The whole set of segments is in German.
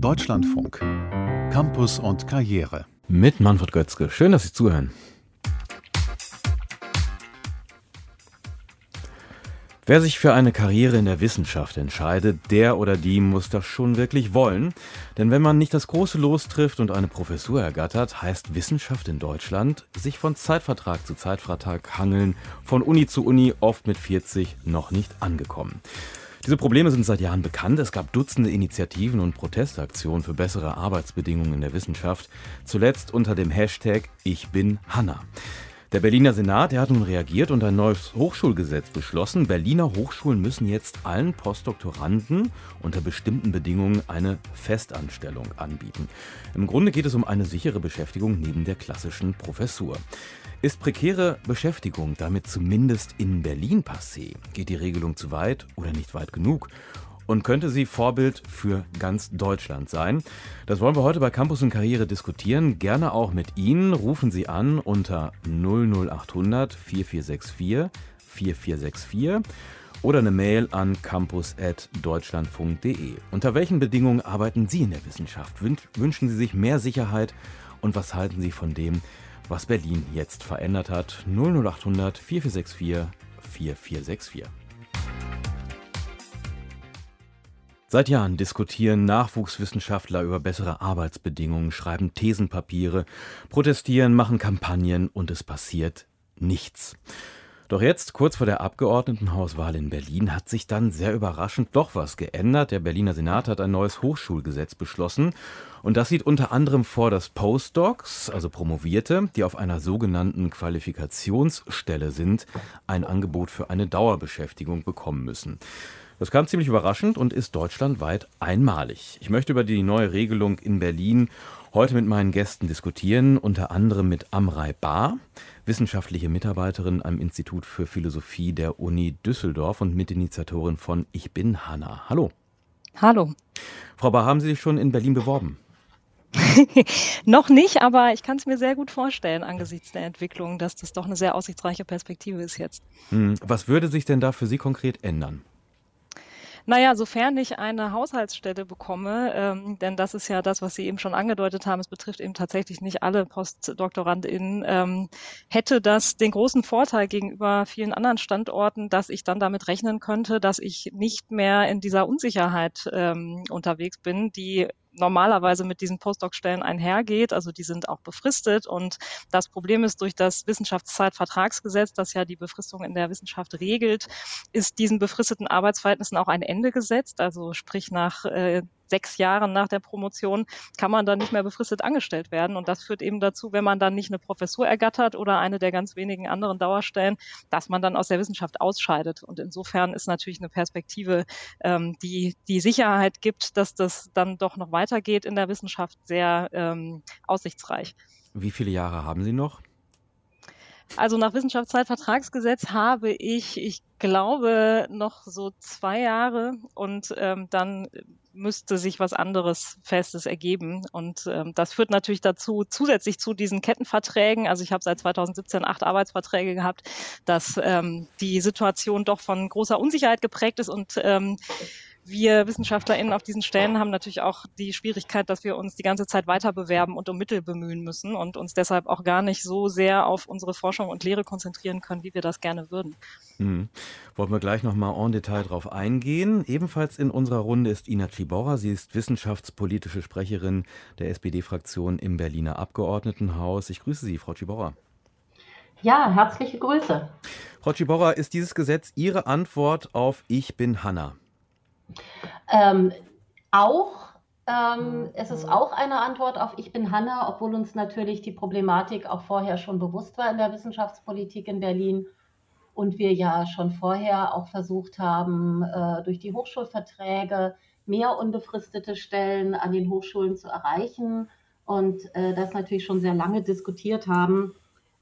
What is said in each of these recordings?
Deutschlandfunk. Campus und Karriere. Mit Manfred Götzke. Schön, dass Sie zuhören. Wer sich für eine Karriere in der Wissenschaft entscheidet, der oder die muss das schon wirklich wollen. Denn wenn man nicht das große Los trifft und eine Professur ergattert, heißt Wissenschaft in Deutschland sich von Zeitvertrag zu Zeitvertrag hangeln, von Uni zu Uni, oft mit 40 noch nicht angekommen. Diese Probleme sind seit Jahren bekannt. Es gab Dutzende Initiativen und Protestaktionen für bessere Arbeitsbedingungen in der Wissenschaft. Zuletzt unter dem Hashtag Ich bin Hanna. Der Berliner Senat, der hat nun reagiert und ein neues Hochschulgesetz beschlossen. Berliner Hochschulen müssen jetzt allen Postdoktoranden unter bestimmten Bedingungen eine Festanstellung anbieten. Im Grunde geht es um eine sichere Beschäftigung neben der klassischen Professur. Ist prekäre Beschäftigung damit zumindest in Berlin passé? Geht die Regelung zu weit oder nicht weit genug? und könnte sie Vorbild für ganz Deutschland sein. Das wollen wir heute bei Campus und Karriere diskutieren. Gerne auch mit Ihnen. Rufen Sie an unter 00800 4464 4464 oder eine Mail an campus.deutschlandfunk.de. Unter welchen Bedingungen arbeiten Sie in der Wissenschaft? Wünschen Sie sich mehr Sicherheit? Und was halten Sie von dem, was Berlin jetzt verändert hat? 00800 4464 4464. Seit Jahren diskutieren Nachwuchswissenschaftler über bessere Arbeitsbedingungen, schreiben Thesenpapiere, protestieren, machen Kampagnen und es passiert nichts. Doch jetzt, kurz vor der Abgeordnetenhauswahl in Berlin, hat sich dann sehr überraschend doch was geändert. Der Berliner Senat hat ein neues Hochschulgesetz beschlossen. Und das sieht unter anderem vor, dass Postdocs, also Promovierte, die auf einer sogenannten Qualifikationsstelle sind, ein Angebot für eine Dauerbeschäftigung bekommen müssen. Das kam ziemlich überraschend und ist deutschlandweit einmalig. Ich möchte über die neue Regelung in Berlin heute mit meinen Gästen diskutieren, unter anderem mit Amrei Bar, wissenschaftliche Mitarbeiterin am Institut für Philosophie der Uni Düsseldorf und Mitinitiatorin von Ich bin Hanna. Hallo. Hallo. Frau Bar, haben Sie sich schon in Berlin beworben? Noch nicht, aber ich kann es mir sehr gut vorstellen angesichts der Entwicklung, dass das doch eine sehr aussichtsreiche Perspektive ist jetzt. Hm, was würde sich denn da für Sie konkret ändern? Naja, sofern ich eine Haushaltsstelle bekomme, ähm, denn das ist ja das, was Sie eben schon angedeutet haben, es betrifft eben tatsächlich nicht alle PostdoktorandInnen, ähm, hätte das den großen Vorteil gegenüber vielen anderen Standorten, dass ich dann damit rechnen könnte, dass ich nicht mehr in dieser Unsicherheit ähm, unterwegs bin, die normalerweise mit diesen Postdoc-Stellen einhergeht. Also die sind auch befristet. Und das Problem ist, durch das Wissenschaftszeitvertragsgesetz, das ja die Befristung in der Wissenschaft regelt, ist diesen befristeten Arbeitsverhältnissen auch ein Ende gesetzt. Also sprich nach äh, sechs Jahren nach der Promotion kann man dann nicht mehr befristet angestellt werden. Und das führt eben dazu, wenn man dann nicht eine Professur ergattert oder eine der ganz wenigen anderen Dauerstellen, dass man dann aus der Wissenschaft ausscheidet. Und insofern ist natürlich eine Perspektive, ähm, die die Sicherheit gibt, dass das dann doch noch weitergeht in der Wissenschaft, sehr ähm, aussichtsreich. Wie viele Jahre haben Sie noch? Also nach Wissenschaftszeitvertragsgesetz habe ich, ich glaube, noch so zwei Jahre und ähm, dann müsste sich was anderes Festes ergeben. Und ähm, das führt natürlich dazu, zusätzlich zu diesen Kettenverträgen, also ich habe seit 2017 acht Arbeitsverträge gehabt, dass ähm, die Situation doch von großer Unsicherheit geprägt ist und ähm, wir WissenschaftlerInnen auf diesen Stellen haben natürlich auch die Schwierigkeit, dass wir uns die ganze Zeit weiter bewerben und um Mittel bemühen müssen und uns deshalb auch gar nicht so sehr auf unsere Forschung und Lehre konzentrieren können, wie wir das gerne würden. Hm. Wollen wir gleich nochmal en Detail drauf eingehen. Ebenfalls in unserer Runde ist Ina Ciborra. Sie ist wissenschaftspolitische Sprecherin der SPD-Fraktion im Berliner Abgeordnetenhaus. Ich grüße Sie, Frau Ciborra. Ja, herzliche Grüße. Frau Ciborra, ist dieses Gesetz Ihre Antwort auf Ich bin Hanna? Ähm, auch, ähm, es ist auch eine Antwort auf Ich bin Hanna, obwohl uns natürlich die Problematik auch vorher schon bewusst war in der Wissenschaftspolitik in Berlin und wir ja schon vorher auch versucht haben, äh, durch die Hochschulverträge mehr unbefristete Stellen an den Hochschulen zu erreichen und äh, das natürlich schon sehr lange diskutiert haben,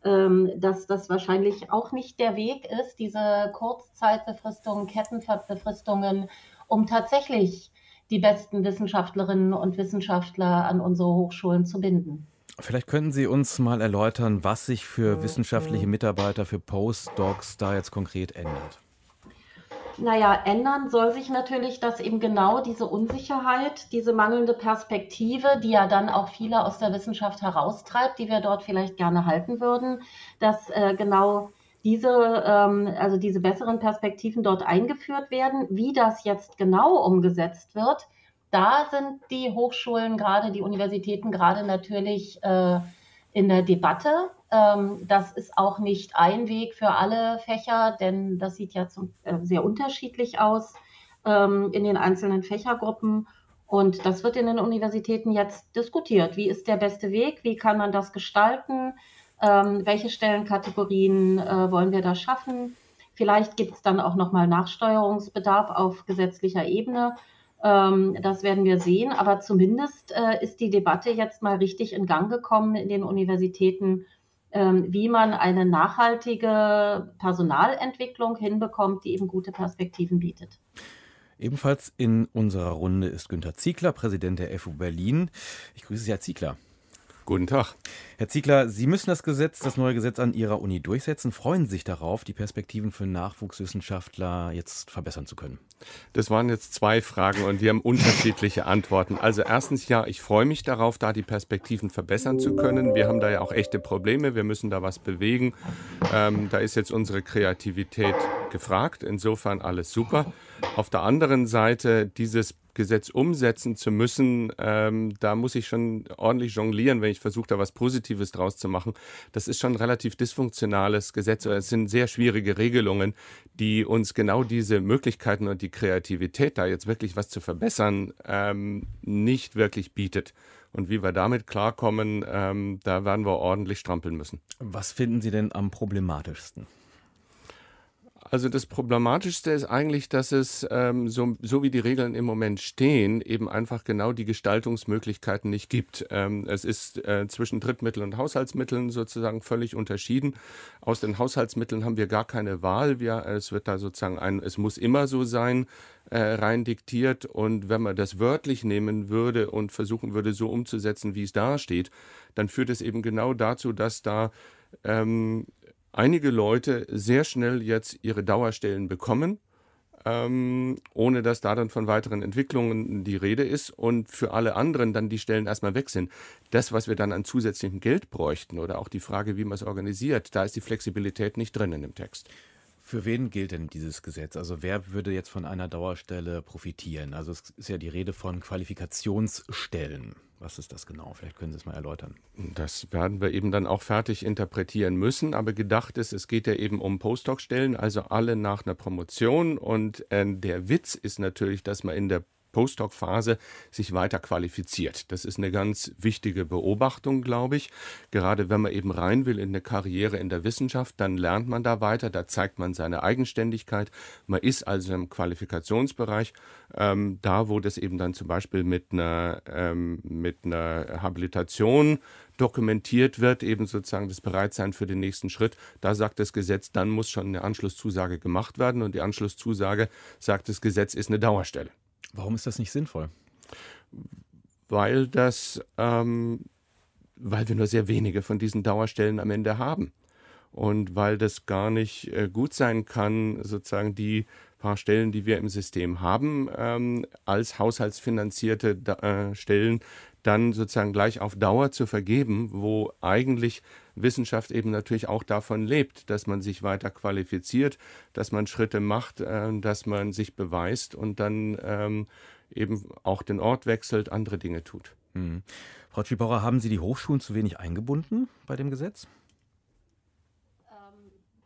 ähm, dass das wahrscheinlich auch nicht der Weg ist, diese Kurzzeitbefristungen, Kettenbefristungen um tatsächlich die besten Wissenschaftlerinnen und Wissenschaftler an unsere Hochschulen zu binden. Vielleicht könnten Sie uns mal erläutern, was sich für wissenschaftliche Mitarbeiter, für Postdocs da jetzt konkret ändert. Naja, ändern soll sich natürlich, dass eben genau diese Unsicherheit, diese mangelnde Perspektive, die ja dann auch viele aus der Wissenschaft heraustreibt, die wir dort vielleicht gerne halten würden, dass äh, genau diese, ähm, also diese besseren Perspektiven dort eingeführt werden. Wie das jetzt genau umgesetzt wird, da sind die Hochschulen, gerade die Universitäten, gerade natürlich äh, in der Debatte. Ähm, das ist auch nicht ein Weg für alle Fächer, denn das sieht ja äh, sehr unterschiedlich aus ähm, in den einzelnen Fächergruppen. Und das wird in den Universitäten jetzt diskutiert. Wie ist der beste Weg? Wie kann man das gestalten? Ähm, welche Stellenkategorien äh, wollen wir da schaffen? Vielleicht gibt es dann auch nochmal Nachsteuerungsbedarf auf gesetzlicher Ebene. Ähm, das werden wir sehen. Aber zumindest äh, ist die Debatte jetzt mal richtig in Gang gekommen in den Universitäten, ähm, wie man eine nachhaltige Personalentwicklung hinbekommt, die eben gute Perspektiven bietet. Ebenfalls in unserer Runde ist Günter Ziegler, Präsident der FU Berlin. Ich grüße Sie, Herr Ziegler. Guten Tag. Herr Ziegler, Sie müssen das Gesetz, das neue Gesetz an Ihrer Uni durchsetzen. Freuen Sie sich darauf, die Perspektiven für Nachwuchswissenschaftler jetzt verbessern zu können? Das waren jetzt zwei Fragen und die haben unterschiedliche Antworten. Also erstens, ja, ich freue mich darauf, da die Perspektiven verbessern zu können. Wir haben da ja auch echte Probleme. Wir müssen da was bewegen. Ähm, da ist jetzt unsere Kreativität gefragt. Insofern alles super. Auf der anderen Seite dieses Gesetz umsetzen zu müssen, ähm, da muss ich schon ordentlich jonglieren, wenn ich versuche, da was Positives draus zu machen. Das ist schon ein relativ dysfunktionales Gesetz. Es sind sehr schwierige Regelungen, die uns genau diese Möglichkeiten und die Kreativität, da jetzt wirklich was zu verbessern, ähm, nicht wirklich bietet. Und wie wir damit klarkommen, ähm, da werden wir ordentlich strampeln müssen. Was finden Sie denn am problematischsten? Also das Problematischste ist eigentlich, dass es, ähm, so, so wie die Regeln im Moment stehen, eben einfach genau die Gestaltungsmöglichkeiten nicht gibt. Ähm, es ist äh, zwischen Drittmitteln und Haushaltsmitteln sozusagen völlig unterschieden. Aus den Haushaltsmitteln haben wir gar keine Wahl. Wir, es wird da sozusagen ein, es muss immer so sein, äh, rein diktiert. Und wenn man das wörtlich nehmen würde und versuchen würde, so umzusetzen, wie es da steht, dann führt es eben genau dazu, dass da ähm, einige Leute sehr schnell jetzt ihre Dauerstellen bekommen, ähm, ohne dass da dann von weiteren Entwicklungen die Rede ist und für alle anderen dann die Stellen erstmal weg sind. Das, was wir dann an zusätzlichem Geld bräuchten oder auch die Frage, wie man es organisiert, da ist die Flexibilität nicht drin in dem Text. Für wen gilt denn dieses Gesetz? Also wer würde jetzt von einer Dauerstelle profitieren? Also es ist ja die Rede von Qualifikationsstellen. Was ist das genau? Vielleicht können Sie es mal erläutern. Das werden wir eben dann auch fertig interpretieren müssen. Aber gedacht ist, es geht ja eben um Postdoc-Stellen, also alle nach einer Promotion. Und äh, der Witz ist natürlich, dass man in der Postdoc-Phase sich weiter qualifiziert. Das ist eine ganz wichtige Beobachtung, glaube ich. Gerade wenn man eben rein will in eine Karriere in der Wissenschaft, dann lernt man da weiter, da zeigt man seine Eigenständigkeit. Man ist also im Qualifikationsbereich, ähm, da wo das eben dann zum Beispiel mit einer, ähm, mit einer Habilitation dokumentiert wird, eben sozusagen das Bereitsein für den nächsten Schritt. Da sagt das Gesetz, dann muss schon eine Anschlusszusage gemacht werden und die Anschlusszusage, sagt das Gesetz, ist eine Dauerstelle. Warum ist das nicht sinnvoll? Weil das, ähm, weil wir nur sehr wenige von diesen Dauerstellen am Ende haben. Und weil das gar nicht äh, gut sein kann, sozusagen die paar Stellen, die wir im System haben, ähm, als haushaltsfinanzierte äh, Stellen dann sozusagen gleich auf Dauer zu vergeben, wo eigentlich Wissenschaft eben natürlich auch davon lebt, dass man sich weiter qualifiziert, dass man Schritte macht, äh, dass man sich beweist und dann ähm, eben auch den Ort wechselt, andere Dinge tut. Mhm. Frau Tschibauer, haben Sie die Hochschulen zu wenig eingebunden bei dem Gesetz?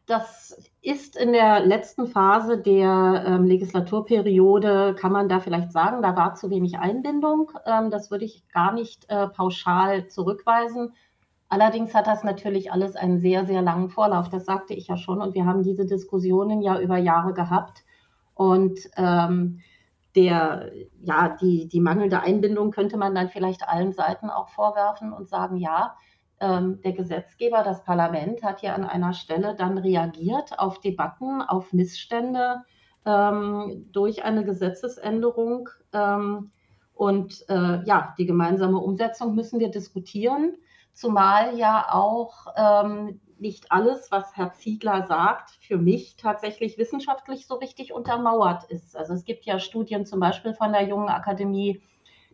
Das ist in der letzten Phase der ähm, Legislaturperiode, kann man da vielleicht sagen, da war zu wenig Einbindung. Ähm, das würde ich gar nicht äh, pauschal zurückweisen. Allerdings hat das natürlich alles einen sehr, sehr langen Vorlauf. Das sagte ich ja schon. Und wir haben diese Diskussionen ja über Jahre gehabt. Und ähm, der, ja, die, die mangelnde Einbindung könnte man dann vielleicht allen Seiten auch vorwerfen und sagen, ja, ähm, der Gesetzgeber, das Parlament, hat hier an einer Stelle dann reagiert auf Debatten, auf Missstände ähm, durch eine Gesetzesänderung. Ähm, und äh, ja, die gemeinsame Umsetzung müssen wir diskutieren zumal ja auch ähm, nicht alles, was Herr Ziegler sagt, für mich tatsächlich wissenschaftlich so richtig untermauert ist. Also es gibt ja Studien zum Beispiel von der Jungen Akademie,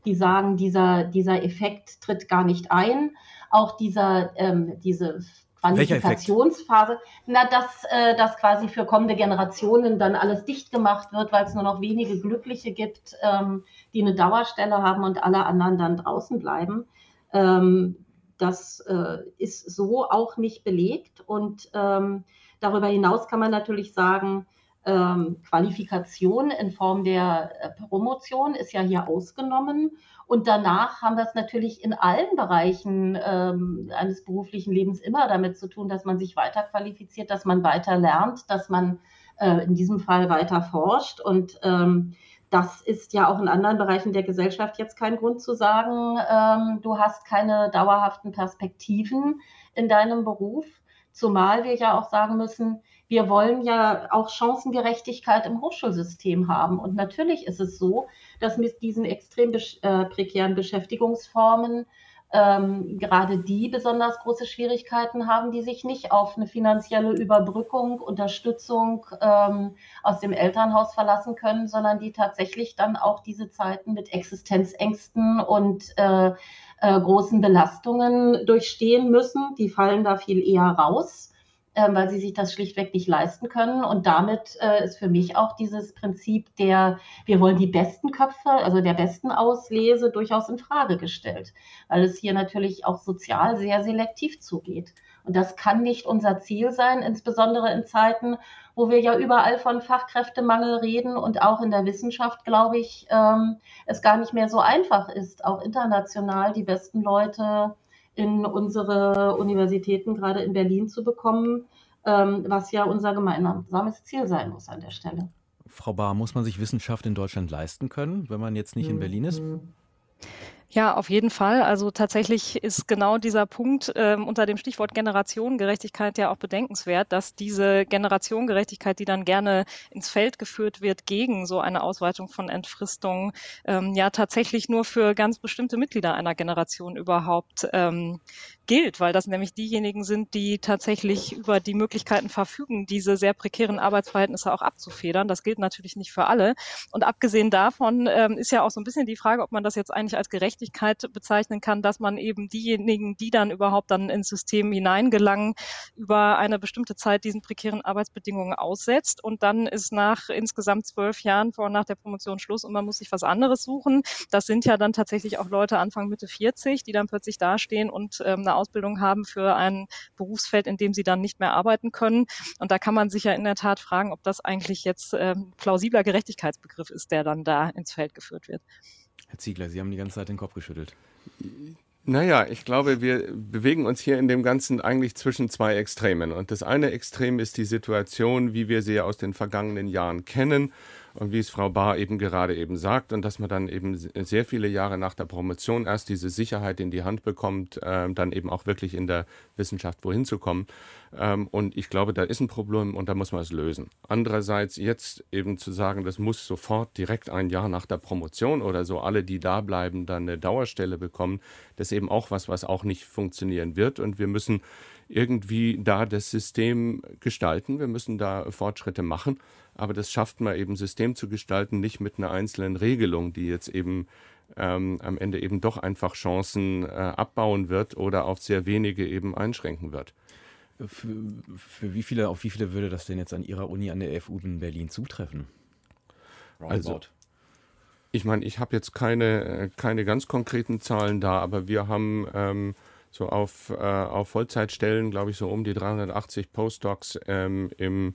die sagen, dieser, dieser Effekt tritt gar nicht ein. Auch dieser, ähm, diese Qualifikationsphase, na, dass, äh, dass quasi für kommende Generationen dann alles dicht gemacht wird, weil es nur noch wenige Glückliche gibt, ähm, die eine Dauerstelle haben und alle anderen dann draußen bleiben. Ähm, das äh, ist so auch nicht belegt. Und ähm, darüber hinaus kann man natürlich sagen, ähm, Qualifikation in Form der äh, Promotion ist ja hier ausgenommen. Und danach haben wir es natürlich in allen Bereichen ähm, eines beruflichen Lebens immer damit zu tun, dass man sich weiter qualifiziert, dass man weiter lernt, dass man äh, in diesem Fall weiter forscht. Und ähm, das ist ja auch in anderen Bereichen der Gesellschaft jetzt kein Grund zu sagen, ähm, du hast keine dauerhaften Perspektiven in deinem Beruf. Zumal wir ja auch sagen müssen, wir wollen ja auch Chancengerechtigkeit im Hochschulsystem haben. Und natürlich ist es so, dass mit diesen extrem äh, prekären Beschäftigungsformen ähm, gerade die besonders große Schwierigkeiten haben, die sich nicht auf eine finanzielle Überbrückung, Unterstützung ähm, aus dem Elternhaus verlassen können, sondern die tatsächlich dann auch diese Zeiten mit Existenzängsten und äh, äh, großen Belastungen durchstehen müssen. Die fallen da viel eher raus weil sie sich das schlichtweg nicht leisten können. Und damit äh, ist für mich auch dieses Prinzip der, wir wollen die besten Köpfe, also der besten Auslese, durchaus in Frage gestellt, weil es hier natürlich auch sozial sehr selektiv zugeht. Und das kann nicht unser Ziel sein, insbesondere in Zeiten, wo wir ja überall von Fachkräftemangel reden und auch in der Wissenschaft, glaube ich, ähm, es gar nicht mehr so einfach ist, auch international die besten Leute in unsere Universitäten, gerade in Berlin, zu bekommen, ähm, was ja unser gemeinsames Ziel sein muss an der Stelle. Frau Bahr, muss man sich Wissenschaft in Deutschland leisten können, wenn man jetzt nicht in Berlin ist? Ja, auf jeden Fall. Also tatsächlich ist genau dieser Punkt ähm, unter dem Stichwort Generationengerechtigkeit ja auch bedenkenswert, dass diese Generationengerechtigkeit, die dann gerne ins Feld geführt wird gegen so eine Ausweitung von Entfristungen, ähm, ja tatsächlich nur für ganz bestimmte Mitglieder einer Generation überhaupt ähm, gilt, weil das nämlich diejenigen sind, die tatsächlich über die Möglichkeiten verfügen, diese sehr prekären Arbeitsverhältnisse auch abzufedern. Das gilt natürlich nicht für alle. Und abgesehen davon ähm, ist ja auch so ein bisschen die Frage, ob man das jetzt eigentlich als Gerechtigkeit bezeichnen kann, dass man eben diejenigen, die dann überhaupt dann ins System hineingelangen, über eine bestimmte Zeit diesen prekären Arbeitsbedingungen aussetzt. Und dann ist nach insgesamt zwölf Jahren vor und nach der Promotion Schluss und man muss sich was anderes suchen. Das sind ja dann tatsächlich auch Leute Anfang Mitte 40, die dann plötzlich dastehen und ähm, eine Ausbildung haben für ein Berufsfeld, in dem sie dann nicht mehr arbeiten können. Und da kann man sich ja in der Tat fragen, ob das eigentlich jetzt ähm, plausibler Gerechtigkeitsbegriff ist, der dann da ins Feld geführt wird. Herr Ziegler, Sie haben die ganze Zeit den Kopf geschüttelt. Naja, ich glaube, wir bewegen uns hier in dem Ganzen eigentlich zwischen zwei Extremen. Und das eine Extrem ist die Situation, wie wir sie aus den vergangenen Jahren kennen und wie es Frau Bahr eben gerade eben sagt und dass man dann eben sehr viele Jahre nach der Promotion erst diese Sicherheit in die Hand bekommt, äh, dann eben auch wirklich in der Wissenschaft wohin zu kommen. Ähm, und ich glaube, da ist ein Problem und da muss man es lösen. Andererseits jetzt eben zu sagen, das muss sofort direkt ein Jahr nach der Promotion oder so alle, die da bleiben, dann eine Dauerstelle bekommen, das ist eben auch was, was auch nicht funktionieren wird und wir müssen irgendwie da das System gestalten. Wir müssen da Fortschritte machen. Aber das schafft man eben, System zu gestalten, nicht mit einer einzelnen Regelung, die jetzt eben ähm, am Ende eben doch einfach Chancen äh, abbauen wird oder auf sehr wenige eben einschränken wird. Für, für, wie viele, auf wie viele würde das denn jetzt an Ihrer Uni, an der FU in Berlin zutreffen? Also, ich meine, ich habe jetzt keine, äh, keine ganz konkreten Zahlen da, aber wir haben ähm, so auf, äh, auf Vollzeitstellen, glaube ich, so um die 380 Postdocs ähm, im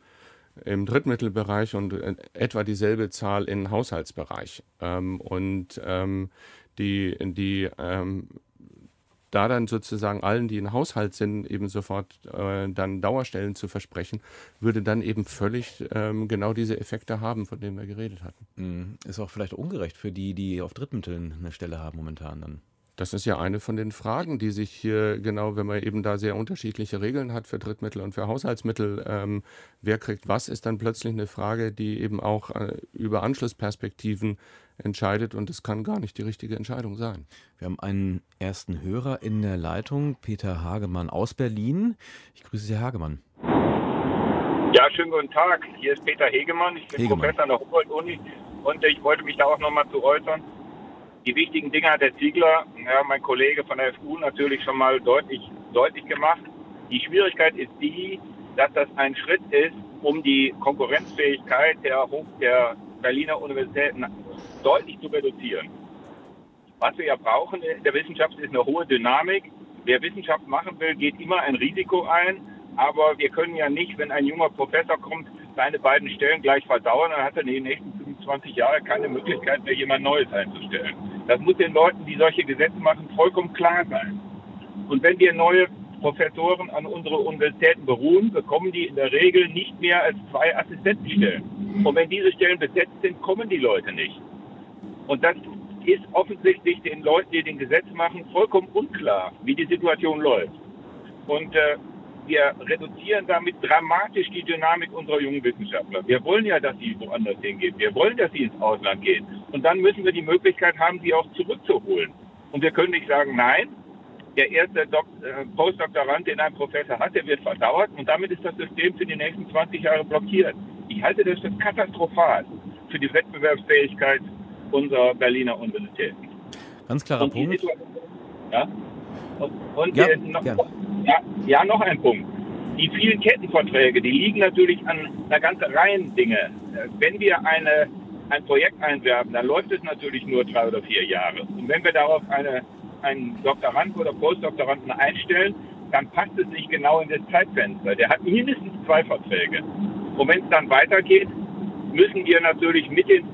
im Drittmittelbereich und äh, etwa dieselbe Zahl im Haushaltsbereich. Ähm, und ähm, die, die ähm, da dann sozusagen allen, die in Haushalt sind, eben sofort äh, dann Dauerstellen zu versprechen, würde dann eben völlig ähm, genau diese Effekte haben, von denen wir geredet hatten. Mhm. Ist auch vielleicht ungerecht für die, die auf Drittmitteln eine Stelle haben momentan dann. Das ist ja eine von den Fragen, die sich hier genau, wenn man eben da sehr unterschiedliche Regeln hat für Drittmittel und für Haushaltsmittel, ähm, wer kriegt was, ist dann plötzlich eine Frage, die eben auch äh, über Anschlussperspektiven entscheidet und es kann gar nicht die richtige Entscheidung sein. Wir haben einen ersten Hörer in der Leitung, Peter Hagemann aus Berlin. Ich grüße Sie, Herr Hagemann. Ja, schönen guten Tag. Hier ist Peter Hegemann. Ich bin Hegemann. Professor an der Humboldt-Uni und ich wollte mich da auch nochmal zu äußern die wichtigen Dinge hat der Ziegler, ja, mein Kollege von der FU, natürlich schon mal deutlich, deutlich gemacht. Die Schwierigkeit ist die, dass das ein Schritt ist, um die Konkurrenzfähigkeit der, der Berliner Universitäten deutlich zu reduzieren. Was wir ja brauchen in der Wissenschaft ist eine hohe Dynamik. Wer Wissenschaft machen will, geht immer ein Risiko ein. Aber wir können ja nicht, wenn ein junger Professor kommt, seine beiden Stellen gleich verdauern, dann hat er in den nächsten 25 Jahren keine Möglichkeit mehr, jemand Neues einzustellen. Das muss den Leuten, die solche Gesetze machen, vollkommen klar sein. Und wenn wir neue Professoren an unsere Universitäten beruhen, bekommen die in der Regel nicht mehr als zwei Assistentenstellen. Und wenn diese Stellen besetzt sind, kommen die Leute nicht. Und das ist offensichtlich den Leuten, die den Gesetz machen, vollkommen unklar, wie die Situation läuft. Und äh, wir reduzieren damit dramatisch die Dynamik unserer jungen Wissenschaftler. Wir wollen ja, dass sie woanders hingehen. Wir wollen, dass sie ins Ausland gehen. Und dann müssen wir die Möglichkeit haben, sie auch zurückzuholen. Und wir können nicht sagen, nein, der erste Dok äh, Postdoktorand, den ein Professor hat, der wird verdauert und damit ist das System für die nächsten 20 Jahre blockiert. Ich halte das für katastrophal für die Wettbewerbsfähigkeit unserer Berliner Universitäten. Ganz klarer Punkt. Ja? Und, ja, noch, ja, ja, noch ein Punkt. Die vielen Kettenverträge, die liegen natürlich an einer ganzen Reihe Dinge. Wenn wir eine, ein Projekt einwerben, dann läuft es natürlich nur drei oder vier Jahre. Und wenn wir darauf eine, einen Doktoranden oder Postdoktoranden einstellen, dann passt es nicht genau in das Zeitfenster. Der hat mindestens zwei Verträge. Und wenn es dann weitergeht, müssen wir natürlich mit den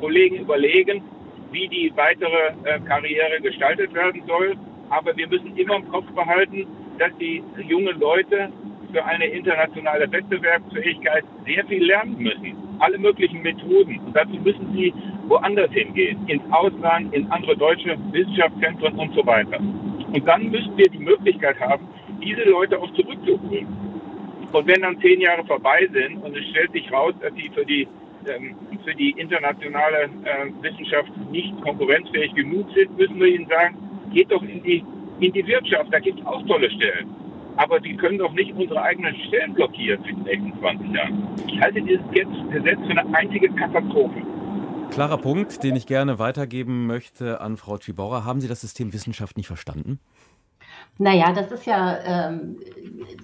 Kollegen überlegen, wie die weitere äh, Karriere gestaltet werden soll. Aber wir müssen immer im Kopf behalten, dass die jungen Leute für eine internationale Wettbewerbsfähigkeit sehr viel lernen müssen. Alle möglichen Methoden. Und dazu müssen sie woanders hingehen. Ins Ausland, in andere deutsche Wissenschaftszentren und so weiter. Und dann müssen wir die Möglichkeit haben, diese Leute auch zurückzuholen. Und wenn dann zehn Jahre vorbei sind und es stellt sich raus, dass sie für die, ähm, für die internationale äh, Wissenschaft nicht konkurrenzfähig genug sind, müssen wir ihnen sagen, geht doch in die in die Wirtschaft, da gibt es auch tolle Stellen. Aber die können doch nicht unsere eigenen Stellen blockieren für die nächsten 20 Jahre. Ich halte dieses Gesetz für eine einzige Katastrophe. Klarer Punkt, den ich gerne weitergeben möchte an Frau Ciborra. Haben Sie das System Wissenschaft nicht verstanden? Naja, das ist ja ähm,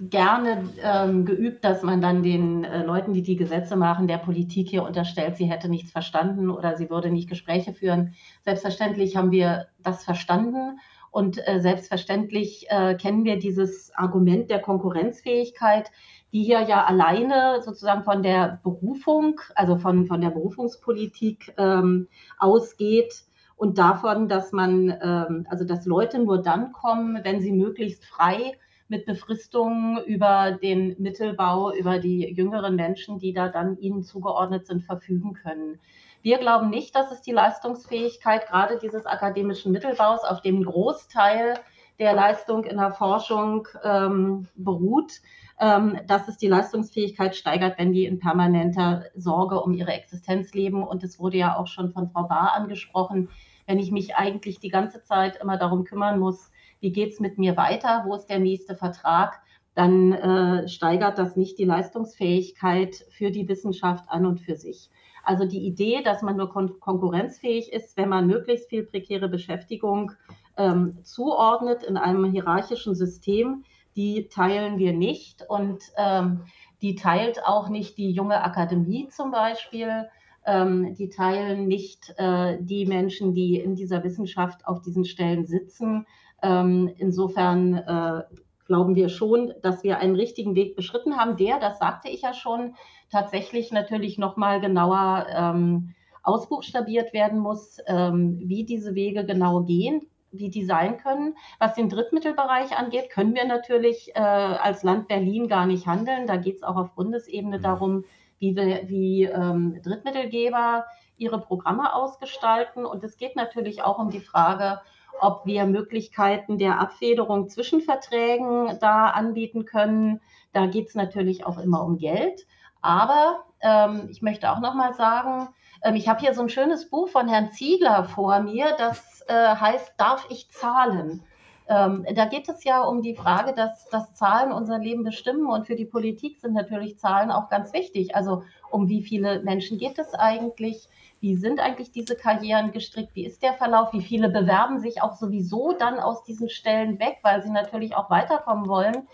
gerne ähm, geübt, dass man dann den äh, Leuten, die die Gesetze machen, der Politik hier unterstellt, sie hätte nichts verstanden oder sie würde nicht Gespräche führen. Selbstverständlich haben wir das verstanden und äh, selbstverständlich äh, kennen wir dieses Argument der Konkurrenzfähigkeit, die hier ja alleine sozusagen von der Berufung, also von, von der Berufungspolitik ähm, ausgeht und davon, dass man, ähm, also dass Leute nur dann kommen, wenn sie möglichst frei mit Befristungen über den Mittelbau, über die jüngeren Menschen, die da dann ihnen zugeordnet sind, verfügen können. Wir glauben nicht, dass es die Leistungsfähigkeit gerade dieses akademischen Mittelbaus, auf dem Großteil der Leistung in der Forschung ähm, beruht, ähm, dass es die Leistungsfähigkeit steigert, wenn die in permanenter Sorge um ihre Existenz leben. Und es wurde ja auch schon von Frau Bahr angesprochen, wenn ich mich eigentlich die ganze Zeit immer darum kümmern muss, wie geht es mit mir weiter, wo ist der nächste Vertrag, dann äh, steigert das nicht die Leistungsfähigkeit für die Wissenschaft an und für sich. Also die Idee, dass man nur kon konkurrenzfähig ist, wenn man möglichst viel prekäre Beschäftigung ähm, zuordnet in einem hierarchischen System, die teilen wir nicht und ähm, die teilt auch nicht die junge Akademie zum Beispiel. Ähm, die teilen nicht äh, die Menschen, die in dieser Wissenschaft auf diesen Stellen sitzen. Ähm, insofern äh, glauben wir schon, dass wir einen richtigen Weg beschritten haben, der, das sagte ich ja schon, tatsächlich natürlich nochmal genauer ähm, ausbuchstabiert werden muss, ähm, wie diese Wege genau gehen, wie die sein können. Was den Drittmittelbereich angeht, können wir natürlich äh, als Land Berlin gar nicht handeln. Da geht es auch auf Bundesebene mhm. darum, wie, wir, wie ähm, Drittmittelgeber ihre Programme ausgestalten. Und es geht natürlich auch um die Frage, ob wir Möglichkeiten der Abfederung zwischen Verträgen da anbieten können. Da geht es natürlich auch immer um Geld. Aber ähm, ich möchte auch noch mal sagen, ähm, ich habe hier so ein schönes Buch von Herrn Ziegler vor mir, das äh, heißt Darf ich zahlen? Ähm, da geht es ja um die Frage, dass, dass Zahlen unser Leben bestimmen und für die Politik sind natürlich Zahlen auch ganz wichtig. Also um wie viele Menschen geht es eigentlich? Wie sind eigentlich diese Karrieren gestrickt? Wie ist der Verlauf? Wie viele bewerben sich auch sowieso dann aus diesen Stellen weg, weil sie natürlich auch weiterkommen wollen?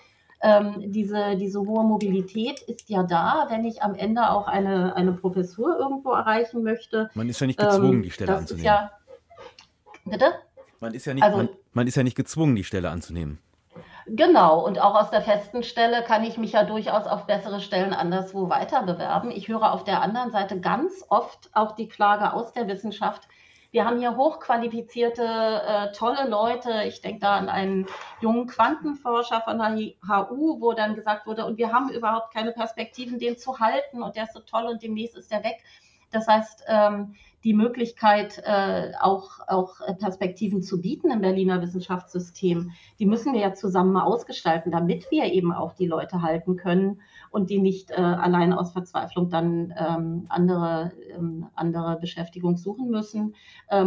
Ähm, diese, diese hohe Mobilität ist ja da, wenn ich am Ende auch eine, eine Professur irgendwo erreichen möchte. Man ist ja nicht gezwungen, ähm, die Stelle anzunehmen. Ja, bitte? Man ist, ja nicht, also, man, man ist ja nicht gezwungen, die Stelle anzunehmen. Genau, und auch aus der festen Stelle kann ich mich ja durchaus auf bessere Stellen anderswo weiter bewerben. Ich höre auf der anderen Seite ganz oft auch die Klage aus der Wissenschaft, wir haben hier hochqualifizierte, äh, tolle Leute. Ich denke da an einen jungen Quantenforscher von der HU, wo dann gesagt wurde, und wir haben überhaupt keine Perspektiven, den zu halten und der ist so toll und demnächst ist er weg. Das heißt, ähm, die Möglichkeit, äh, auch, auch Perspektiven zu bieten im Berliner Wissenschaftssystem, die müssen wir ja zusammen ausgestalten, damit wir eben auch die Leute halten können und die nicht äh, allein aus Verzweiflung dann ähm, andere, ähm, andere Beschäftigung suchen müssen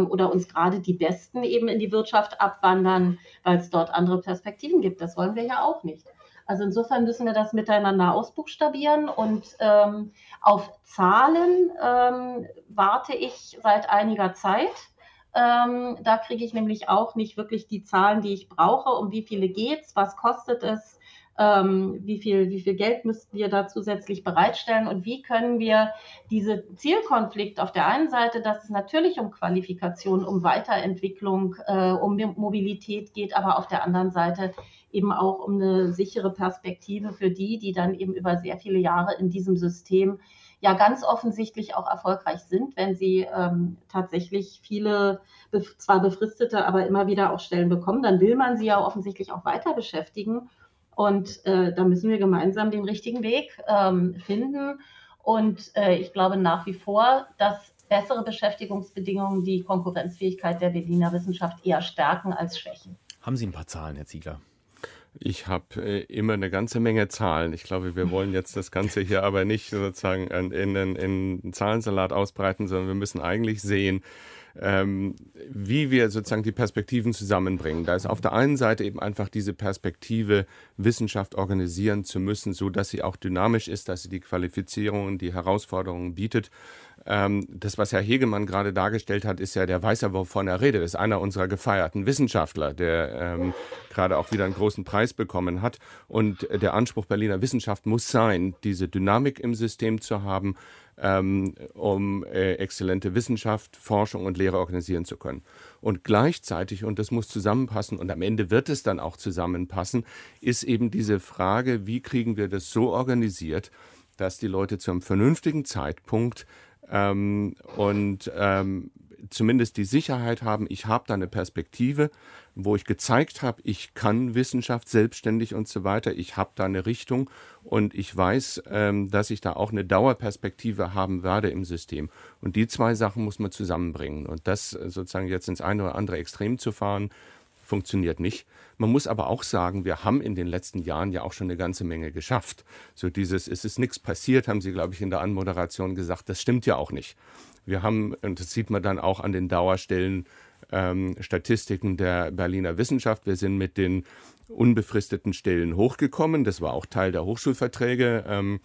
oder uns gerade die Besten eben in die Wirtschaft abwandern, weil es dort andere Perspektiven gibt. Das wollen wir ja auch nicht. Also insofern müssen wir das miteinander ausbuchstabieren und ähm, auf Zahlen ähm, warte ich seit einiger Zeit. Ähm, da kriege ich nämlich auch nicht wirklich die Zahlen, die ich brauche. Um wie viele geht es? Was kostet es? Ähm, wie, viel, wie viel Geld müssten wir da zusätzlich bereitstellen und wie können wir diese Zielkonflikt auf der einen Seite, dass es natürlich um Qualifikation, um Weiterentwicklung, äh, um Mobilität geht, aber auf der anderen Seite eben auch um eine sichere Perspektive für die, die dann eben über sehr viele Jahre in diesem System ja ganz offensichtlich auch erfolgreich sind, wenn sie ähm, tatsächlich viele, zwar befristete, aber immer wieder auch Stellen bekommen, dann will man sie ja offensichtlich auch weiter beschäftigen. Und äh, da müssen wir gemeinsam den richtigen Weg ähm, finden. Und äh, ich glaube nach wie vor, dass bessere Beschäftigungsbedingungen die Konkurrenzfähigkeit der Berliner Wissenschaft eher stärken als schwächen. Haben Sie ein paar Zahlen, Herr Ziegler? Ich habe äh, immer eine ganze Menge Zahlen. Ich glaube, wir wollen jetzt das Ganze hier aber nicht sozusagen in, in, in einen Zahlensalat ausbreiten, sondern wir müssen eigentlich sehen, ähm, wie wir sozusagen die Perspektiven zusammenbringen. Da ist auf der einen Seite eben einfach diese Perspektive, Wissenschaft organisieren zu müssen, so dass sie auch dynamisch ist, dass sie die Qualifizierungen, die Herausforderungen bietet. Ähm, das, was Herr Hegemann gerade dargestellt hat, ist ja, der weiß ja, wovon er redet. Das ist einer unserer gefeierten Wissenschaftler, der ähm, gerade auch wieder einen großen Preis bekommen hat. Und der Anspruch Berliner Wissenschaft muss sein, diese Dynamik im System zu haben, ähm, um äh, exzellente Wissenschaft, Forschung und Lehre organisieren zu können. Und gleichzeitig, und das muss zusammenpassen, und am Ende wird es dann auch zusammenpassen, ist eben diese Frage, wie kriegen wir das so organisiert, dass die Leute zu einem vernünftigen Zeitpunkt ähm, und ähm, zumindest die Sicherheit haben, ich habe da eine Perspektive, wo ich gezeigt habe, ich kann Wissenschaft selbstständig und so weiter, ich habe da eine Richtung und ich weiß, ähm, dass ich da auch eine Dauerperspektive haben werde im System. Und die zwei Sachen muss man zusammenbringen. Und das äh, sozusagen jetzt ins eine oder andere Extrem zu fahren, funktioniert nicht. Man muss aber auch sagen, wir haben in den letzten Jahren ja auch schon eine ganze Menge geschafft. So dieses, es ist nichts passiert, haben Sie, glaube ich, in der Anmoderation gesagt. Das stimmt ja auch nicht. Wir haben, und das sieht man dann auch an den Dauerstellen, ähm, Statistiken der Berliner Wissenschaft. Wir sind mit den unbefristeten Stellen hochgekommen. Das war auch Teil der Hochschulverträge. Ähm,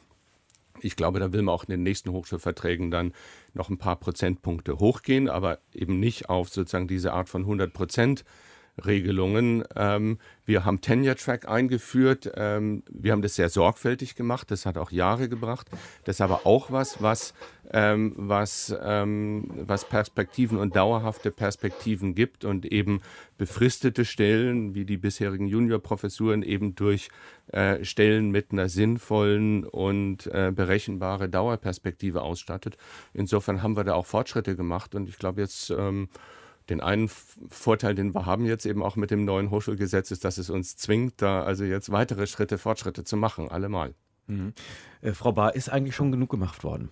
ich glaube, da will man auch in den nächsten Hochschulverträgen dann noch ein paar Prozentpunkte hochgehen, aber eben nicht auf sozusagen diese Art von 100 Prozent Regelungen. Ähm, wir haben Tenure Track eingeführt. Ähm, wir haben das sehr sorgfältig gemacht. Das hat auch Jahre gebracht. Das ist aber auch was, was, ähm, was, ähm, was Perspektiven und dauerhafte Perspektiven gibt und eben befristete Stellen wie die bisherigen Juniorprofessuren eben durch äh, Stellen mit einer sinnvollen und äh, berechenbare Dauerperspektive ausstattet. Insofern haben wir da auch Fortschritte gemacht und ich glaube jetzt ähm, den einen Vorteil, den wir haben jetzt eben auch mit dem neuen Hochschulgesetz, ist, dass es uns zwingt, da also jetzt weitere Schritte, Fortschritte zu machen, allemal. Mhm. Äh, Frau Bahr, ist eigentlich schon genug gemacht worden?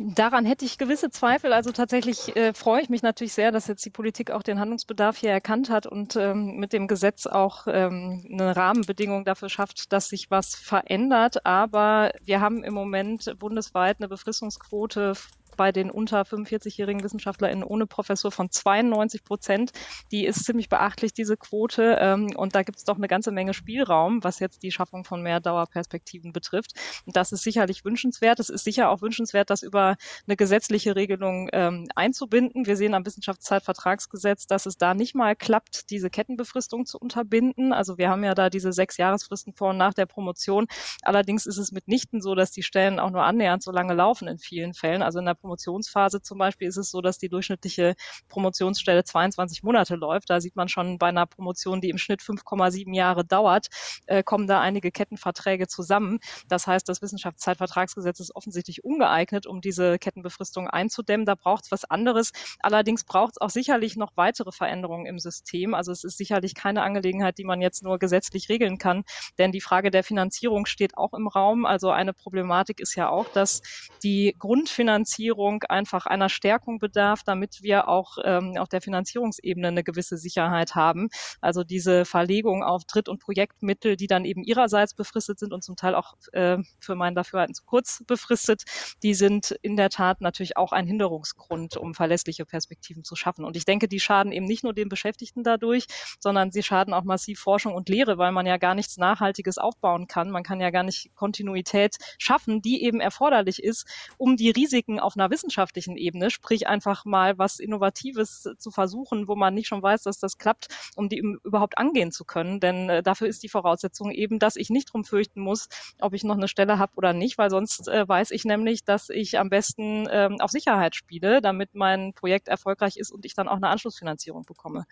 Daran hätte ich gewisse Zweifel. Also tatsächlich äh, freue ich mich natürlich sehr, dass jetzt die Politik auch den Handlungsbedarf hier erkannt hat und ähm, mit dem Gesetz auch ähm, eine Rahmenbedingung dafür schafft, dass sich was verändert. Aber wir haben im Moment bundesweit eine Befristungsquote bei den unter 45-jährigen WissenschaftlerInnen ohne Professur von 92 Prozent. Die ist ziemlich beachtlich, diese Quote. Ähm, und da gibt es doch eine ganze Menge Spielraum, was jetzt die Schaffung von mehr Dauerperspektiven betrifft. Und das ist sicherlich wünschenswert. Es ist sicher auch wünschenswert, das über eine gesetzliche Regelung ähm, einzubinden. Wir sehen am Wissenschaftszeitvertragsgesetz, dass es da nicht mal klappt, diese Kettenbefristung zu unterbinden. Also wir haben ja da diese sechs Jahresfristen vor und nach der Promotion. Allerdings ist es mitnichten so, dass die Stellen auch nur annähernd so lange laufen in vielen Fällen. Also in der Promotionsphase zum Beispiel ist es so, dass die durchschnittliche Promotionsstelle 22 Monate läuft. Da sieht man schon bei einer Promotion, die im Schnitt 5,7 Jahre dauert, äh, kommen da einige Kettenverträge zusammen. Das heißt, das Wissenschaftszeitvertragsgesetz ist offensichtlich ungeeignet, um diese Kettenbefristung einzudämmen. Da braucht es was anderes. Allerdings braucht es auch sicherlich noch weitere Veränderungen im System. Also es ist sicherlich keine Angelegenheit, die man jetzt nur gesetzlich regeln kann, denn die Frage der Finanzierung steht auch im Raum. Also eine Problematik ist ja auch, dass die Grundfinanzierung Finanzierung einfach einer Stärkung bedarf, damit wir auch ähm, auf der Finanzierungsebene eine gewisse Sicherheit haben. Also diese Verlegung auf Dritt- und Projektmittel, die dann eben ihrerseits befristet sind und zum Teil auch äh, für meinen Dafürhalten zu kurz befristet, die sind in der Tat natürlich auch ein Hinderungsgrund, um verlässliche Perspektiven zu schaffen. Und ich denke, die schaden eben nicht nur den Beschäftigten dadurch, sondern sie schaden auch massiv Forschung und Lehre, weil man ja gar nichts Nachhaltiges aufbauen kann. Man kann ja gar nicht Kontinuität schaffen, die eben erforderlich ist, um die Risiken auf einer wissenschaftlichen Ebene, sprich einfach mal was Innovatives zu versuchen, wo man nicht schon weiß, dass das klappt, um die überhaupt angehen zu können. Denn äh, dafür ist die Voraussetzung eben, dass ich nicht drum fürchten muss, ob ich noch eine Stelle habe oder nicht, weil sonst äh, weiß ich nämlich, dass ich am besten ähm, auf Sicherheit spiele, damit mein Projekt erfolgreich ist und ich dann auch eine Anschlussfinanzierung bekomme.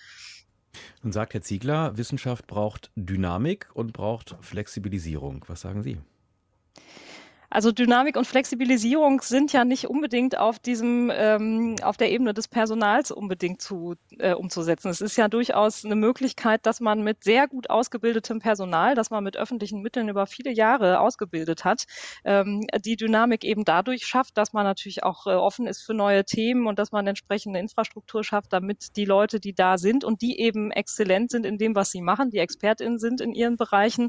Nun sagt Herr Ziegler, Wissenschaft braucht Dynamik und braucht Flexibilisierung. Was sagen Sie? Also Dynamik und Flexibilisierung sind ja nicht unbedingt auf diesem, ähm, auf der Ebene des Personals unbedingt zu, äh, umzusetzen. Es ist ja durchaus eine Möglichkeit, dass man mit sehr gut ausgebildetem Personal, das man mit öffentlichen Mitteln über viele Jahre ausgebildet hat, ähm, die Dynamik eben dadurch schafft, dass man natürlich auch äh, offen ist für neue Themen und dass man entsprechende Infrastruktur schafft, damit die Leute, die da sind und die eben exzellent sind in dem, was sie machen, die ExpertInnen sind in ihren Bereichen,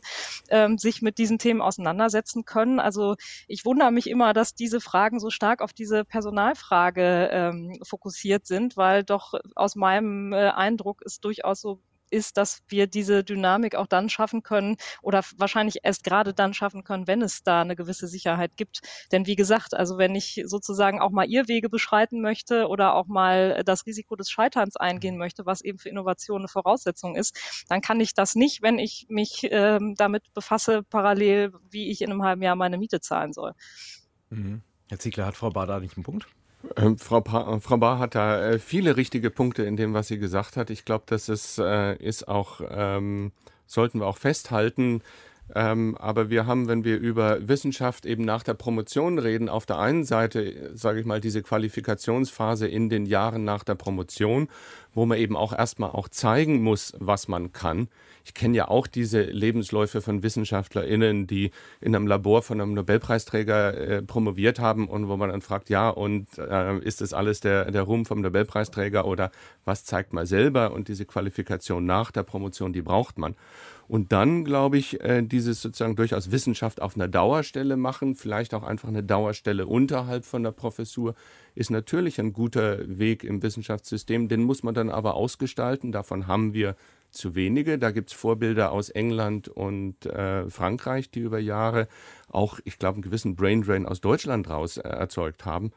ähm, sich mit diesen Themen auseinandersetzen können. Also ich wundere mich immer, dass diese Fragen so stark auf diese Personalfrage ähm, fokussiert sind, weil doch aus meinem äh, Eindruck es durchaus so ist, dass wir diese Dynamik auch dann schaffen können oder wahrscheinlich erst gerade dann schaffen können, wenn es da eine gewisse Sicherheit gibt. Denn wie gesagt, also wenn ich sozusagen auch mal ihr Wege beschreiten möchte oder auch mal das Risiko des Scheiterns eingehen möchte, was eben für Innovation eine Voraussetzung ist, dann kann ich das nicht, wenn ich mich ähm, damit befasse, parallel, wie ich in einem halben Jahr meine Miete zahlen soll. Mhm. Herr Ziegler, hat Frau Bader nicht einen Punkt? Ähm, Frau, pa Frau Bar hat da äh, viele richtige Punkte in dem, was sie gesagt hat. Ich glaube, das ist, äh, ist auch, ähm, sollten wir auch festhalten. Ähm, aber wir haben, wenn wir über Wissenschaft eben nach der Promotion reden, auf der einen Seite, sage ich mal, diese Qualifikationsphase in den Jahren nach der Promotion, wo man eben auch erstmal auch zeigen muss, was man kann. Ich kenne ja auch diese Lebensläufe von WissenschaftlerInnen, die in einem Labor von einem Nobelpreisträger äh, promoviert haben und wo man dann fragt, ja, und äh, ist das alles der, der Ruhm vom Nobelpreisträger oder was zeigt man selber? Und diese Qualifikation nach der Promotion, die braucht man. Und dann, glaube ich, äh, dieses sozusagen durchaus Wissenschaft auf einer Dauerstelle machen, vielleicht auch einfach eine Dauerstelle unterhalb von der Professur, ist natürlich ein guter Weg im Wissenschaftssystem. Den muss man dann aber ausgestalten. Davon haben wir zu wenige. Da gibt es Vorbilder aus England und äh, Frankreich, die über Jahre auch, ich glaube, einen gewissen Braindrain aus Deutschland raus äh, erzeugt haben.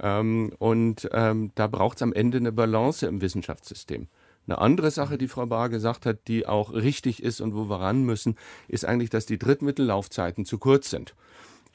Ähm, und ähm, da braucht es am Ende eine Balance im Wissenschaftssystem. Eine andere Sache, die Frau Bahr gesagt hat, die auch richtig ist und wo wir ran müssen, ist eigentlich, dass die Drittmittellaufzeiten zu kurz sind.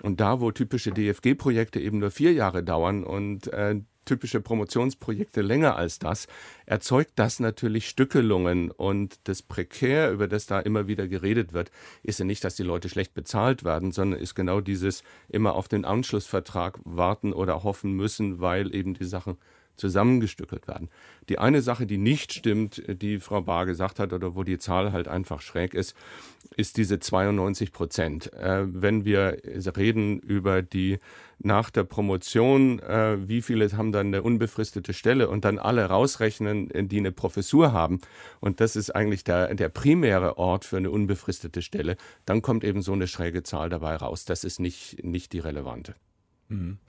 Und da, wo typische DFG-Projekte eben nur vier Jahre dauern und äh, typische Promotionsprojekte länger als das, erzeugt das natürlich Stückelungen. Und das Prekär, über das da immer wieder geredet wird, ist ja nicht, dass die Leute schlecht bezahlt werden, sondern ist genau dieses immer auf den Anschlussvertrag warten oder hoffen müssen, weil eben die Sachen zusammengestückelt werden. Die eine Sache, die nicht stimmt, die Frau Bahr gesagt hat oder wo die Zahl halt einfach schräg ist, ist diese 92 Prozent. Äh, wenn wir reden über die nach der Promotion, äh, wie viele haben dann eine unbefristete Stelle und dann alle rausrechnen, die eine Professur haben. Und das ist eigentlich der, der primäre Ort für eine unbefristete Stelle. Dann kommt eben so eine schräge Zahl dabei raus. Das ist nicht, nicht die relevante. Mhm.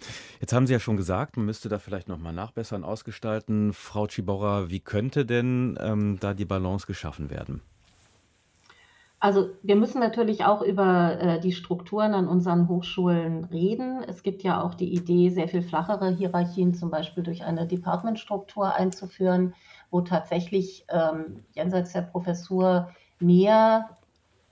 Jetzt haben Sie ja schon gesagt, man müsste da vielleicht nochmal nachbessern, ausgestalten. Frau Ciborra, wie könnte denn ähm, da die Balance geschaffen werden? Also wir müssen natürlich auch über äh, die Strukturen an unseren Hochschulen reden. Es gibt ja auch die Idee, sehr viel flachere Hierarchien zum Beispiel durch eine Departmentstruktur einzuführen, wo tatsächlich ähm, jenseits der Professur mehr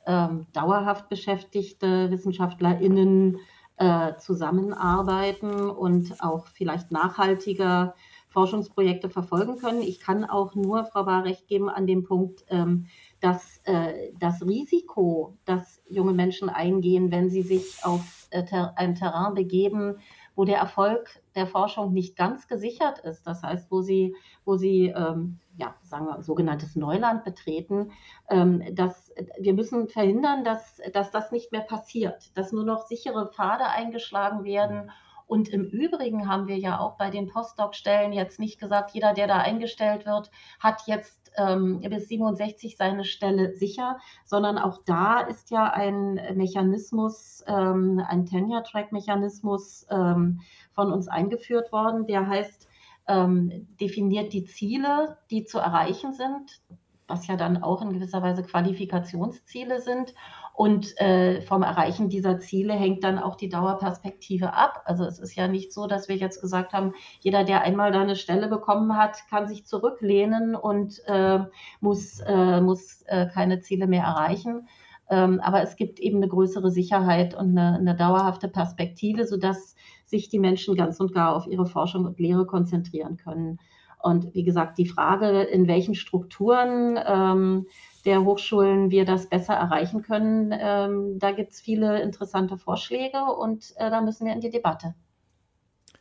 ähm, dauerhaft beschäftigte WissenschaftlerInnen äh, zusammenarbeiten und auch vielleicht nachhaltiger Forschungsprojekte verfolgen können. Ich kann auch nur Frau Bahr recht geben an dem Punkt, ähm, dass äh, das Risiko, das junge Menschen eingehen, wenn sie sich auf äh, ein Terrain begeben, wo der Erfolg der Forschung nicht ganz gesichert ist, das heißt, wo sie, wo sie ähm, ja, sagen wir, sogenanntes Neuland betreten, ähm, dass wir müssen verhindern, dass, dass das nicht mehr passiert, dass nur noch sichere Pfade eingeschlagen werden und im Übrigen haben wir ja auch bei den Postdoc-Stellen jetzt nicht gesagt, jeder, der da eingestellt wird, hat jetzt ähm, bis 67 seine Stelle sicher, sondern auch da ist ja ein Mechanismus, ähm, ein Tenure-Track-Mechanismus ähm, von uns eingeführt worden, der heißt, ähm, definiert die Ziele, die zu erreichen sind, was ja dann auch in gewisser Weise Qualifikationsziele sind. Und äh, vom Erreichen dieser Ziele hängt dann auch die Dauerperspektive ab. Also es ist ja nicht so, dass wir jetzt gesagt haben, jeder, der einmal da eine Stelle bekommen hat, kann sich zurücklehnen und äh, muss, äh, muss keine Ziele mehr erreichen. Ähm, aber es gibt eben eine größere Sicherheit und eine, eine dauerhafte Perspektive, sodass sich die Menschen ganz und gar auf ihre Forschung und Lehre konzentrieren können. Und wie gesagt, die Frage, in welchen Strukturen ähm, der Hochschulen wir das besser erreichen können. Ähm, da gibt es viele interessante Vorschläge und äh, da müssen wir in die Debatte.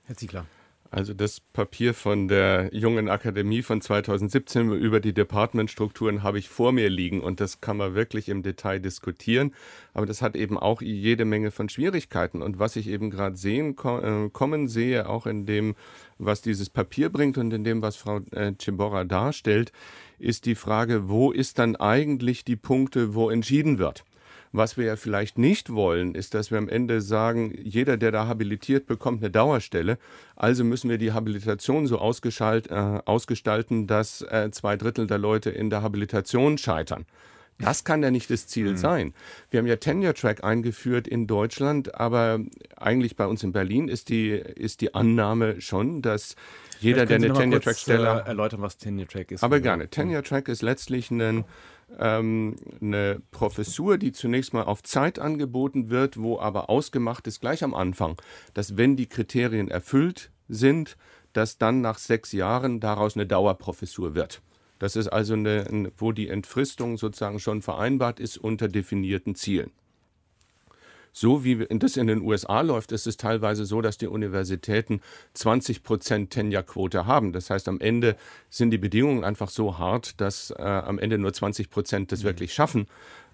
Herr Ziegler. Also das Papier von der Jungen Akademie von 2017 über die Departmentstrukturen habe ich vor mir liegen und das kann man wirklich im Detail diskutieren. Aber das hat eben auch jede Menge von Schwierigkeiten. Und was ich eben gerade sehen äh, kommen sehe, auch in dem, was dieses Papier bringt und in dem, was Frau äh, darstellt, ist die Frage, wo ist dann eigentlich die Punkte, wo entschieden wird? Was wir ja vielleicht nicht wollen, ist, dass wir am Ende sagen, jeder, der da habilitiert, bekommt eine Dauerstelle. Also müssen wir die Habilitation so äh, ausgestalten, dass äh, zwei Drittel der Leute in der Habilitation scheitern. Das kann ja nicht das Ziel mhm. sein. Wir haben ja Tenure Track eingeführt in Deutschland, aber eigentlich bei uns in Berlin ist die, ist die Annahme schon, dass jeder, der eine Tenure Track Stelle. Äh, erläutern, was Tenure Track ist. Aber gerne. Tenure Track ist letztlich ein, ähm, eine Professur, die zunächst mal auf Zeit angeboten wird, wo aber ausgemacht ist gleich am Anfang, dass wenn die Kriterien erfüllt sind, dass dann nach sechs Jahren daraus eine Dauerprofessur wird. Das ist also eine, wo die Entfristung sozusagen schon vereinbart ist unter definierten Zielen. So wie das in den USA läuft, ist es teilweise so, dass die Universitäten 20 Prozent Tenure-Quote haben. Das heißt, am Ende sind die Bedingungen einfach so hart, dass äh, am Ende nur 20 Prozent das mhm. wirklich schaffen.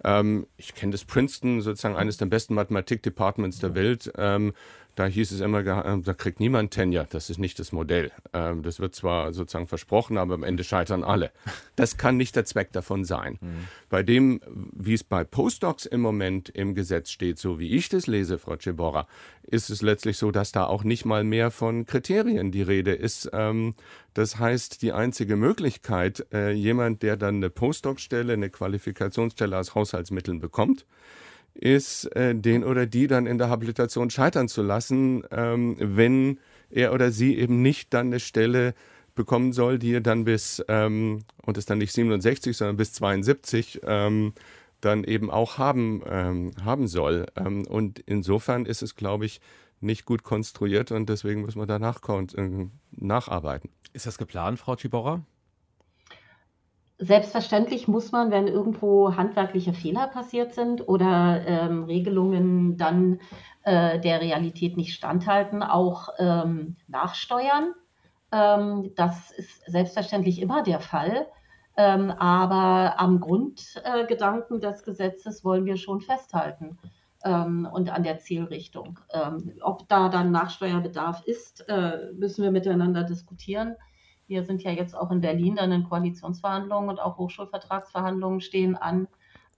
Ähm, ich kenne das Princeton, sozusagen eines der besten Mathematik-Departments der Welt. Ähm, da hieß es immer, äh, da kriegt niemand Tenure. Das ist nicht das Modell. Ähm, das wird zwar sozusagen versprochen, aber am Ende scheitern alle. Das kann nicht der Zweck davon sein. Mhm. Bei dem, wie es bei Postdocs im Moment im Gesetz steht, so wie ich das lese, Frau Ceborra, ist es letztlich so, dass da auch nicht mal mehr von Kriterien die Rede ist. Ähm, das heißt, die einzige Möglichkeit, äh, jemand, der dann eine Postdoc-Stelle, eine Qualifikationsstelle aus Haushaltsmitteln bekommt, ist, äh, den oder die dann in der Habilitation scheitern zu lassen, ähm, wenn er oder sie eben nicht dann eine Stelle bekommen soll, die er dann bis, ähm, und es dann nicht 67, sondern bis 72 ähm, dann eben auch haben, ähm, haben soll. Ähm, und insofern ist es, glaube ich, nicht gut konstruiert und deswegen muss man danach äh, nacharbeiten. Ist das geplant, Frau Ciborra? Selbstverständlich muss man, wenn irgendwo handwerkliche Fehler passiert sind oder ähm, Regelungen dann äh, der Realität nicht standhalten, auch ähm, nachsteuern. Ähm, das ist selbstverständlich immer der Fall. Ähm, aber am Grundgedanken des Gesetzes wollen wir schon festhalten ähm, und an der Zielrichtung. Ähm, ob da dann Nachsteuerbedarf ist, äh, müssen wir miteinander diskutieren. Wir sind ja jetzt auch in Berlin dann in Koalitionsverhandlungen und auch Hochschulvertragsverhandlungen stehen an.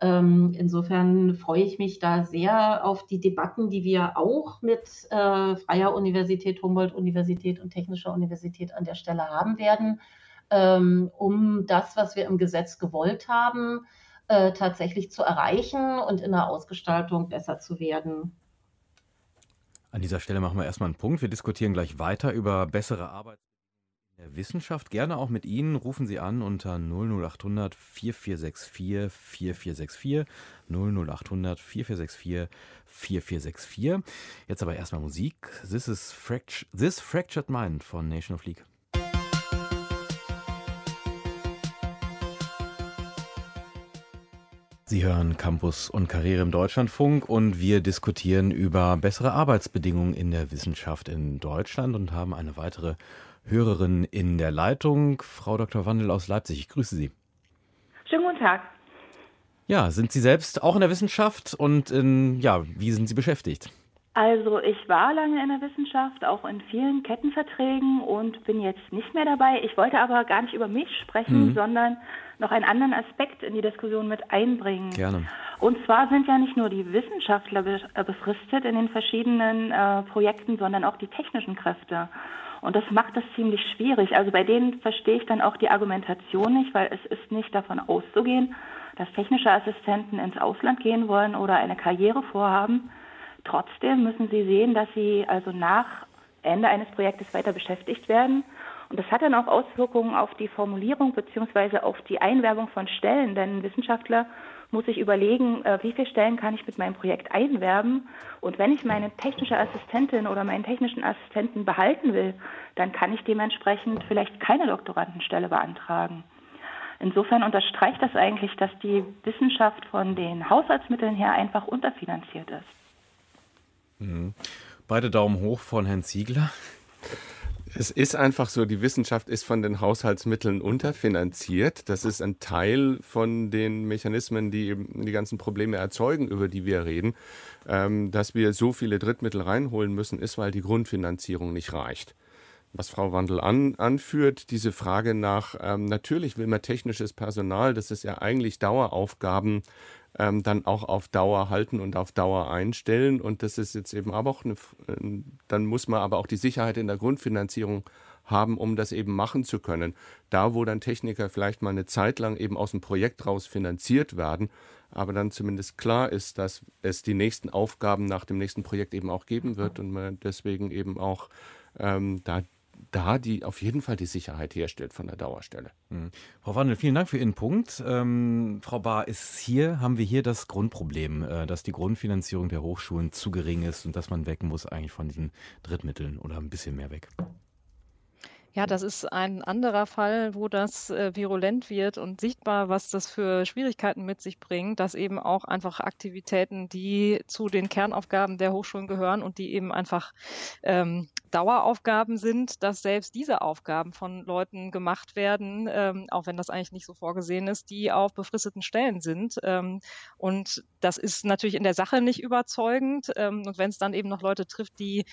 Ähm, insofern freue ich mich da sehr auf die Debatten, die wir auch mit äh, Freier Universität, Humboldt-Universität und Technischer Universität an der Stelle haben werden ähm, um das, was wir im Gesetz gewollt haben, äh, tatsächlich zu erreichen und in der Ausgestaltung besser zu werden. An dieser Stelle machen wir erstmal einen Punkt. Wir diskutieren gleich weiter über bessere Arbeit Wissenschaft. Gerne auch mit Ihnen. Rufen Sie an unter 00800 4464 4464 00800 4464 4464. Jetzt aber erstmal Musik. This is Fract This Fractured Mind von Nation of League. Sie hören Campus und Karriere im Deutschlandfunk und wir diskutieren über bessere Arbeitsbedingungen in der Wissenschaft in Deutschland und haben eine weitere Hörerin in der Leitung, Frau Dr. Wandel aus Leipzig. Ich grüße Sie. Schönen guten Tag. Ja, sind Sie selbst auch in der Wissenschaft und in, ja, wie sind Sie beschäftigt? Also ich war lange in der Wissenschaft, auch in vielen Kettenverträgen und bin jetzt nicht mehr dabei. Ich wollte aber gar nicht über mich sprechen, mhm. sondern noch einen anderen Aspekt in die Diskussion mit einbringen. Gerne. Und zwar sind ja nicht nur die Wissenschaftler äh, befristet in den verschiedenen äh, Projekten, sondern auch die technischen Kräfte. Und das macht das ziemlich schwierig. Also bei denen verstehe ich dann auch die Argumentation nicht, weil es ist nicht davon auszugehen, dass technische Assistenten ins Ausland gehen wollen oder eine Karriere vorhaben. Trotzdem müssen sie sehen, dass sie also nach Ende eines Projektes weiter beschäftigt werden und das hat dann auch Auswirkungen auf die Formulierung beziehungsweise auf die Einwerbung von Stellen, denn Wissenschaftler muss sich überlegen, äh, wie viele Stellen kann ich mit meinem Projekt einwerben. Und wenn ich meine technische Assistentin oder meinen technischen Assistenten behalten will, dann kann ich dementsprechend vielleicht keine Doktorandenstelle beantragen. Insofern unterstreicht das eigentlich, dass die Wissenschaft von den Haushaltsmitteln her einfach unterfinanziert ist. Mhm. Beide Daumen hoch von Herrn Ziegler. Es ist einfach so, die Wissenschaft ist von den Haushaltsmitteln unterfinanziert. Das ist ein Teil von den Mechanismen, die eben die ganzen Probleme erzeugen, über die wir reden. Ähm, dass wir so viele Drittmittel reinholen müssen, ist, weil die Grundfinanzierung nicht reicht was Frau Wandel an, anführt, diese Frage nach, ähm, natürlich will man technisches Personal, das ist ja eigentlich Daueraufgaben, ähm, dann auch auf Dauer halten und auf Dauer einstellen. Und das ist jetzt eben aber auch eine, äh, dann muss man aber auch die Sicherheit in der Grundfinanzierung haben, um das eben machen zu können. Da, wo dann Techniker vielleicht mal eine Zeit lang eben aus dem Projekt raus finanziert werden, aber dann zumindest klar ist, dass es die nächsten Aufgaben nach dem nächsten Projekt eben auch geben wird und man deswegen eben auch ähm, da da die auf jeden Fall die Sicherheit herstellt von der Dauerstelle. Mhm. Frau Wandel, vielen Dank für Ihren Punkt. Ähm, Frau Bahr, ist hier, haben wir hier das Grundproblem, äh, dass die Grundfinanzierung der Hochschulen zu gering ist und dass man weg muss eigentlich von diesen Drittmitteln oder ein bisschen mehr weg? Ja, das ist ein anderer Fall, wo das äh, virulent wird und sichtbar, was das für Schwierigkeiten mit sich bringt, dass eben auch einfach Aktivitäten, die zu den Kernaufgaben der Hochschulen gehören und die eben einfach ähm, Daueraufgaben sind, dass selbst diese Aufgaben von Leuten gemacht werden, ähm, auch wenn das eigentlich nicht so vorgesehen ist, die auf befristeten Stellen sind. Ähm, und das ist natürlich in der Sache nicht überzeugend. Ähm, und wenn es dann eben noch Leute trifft, die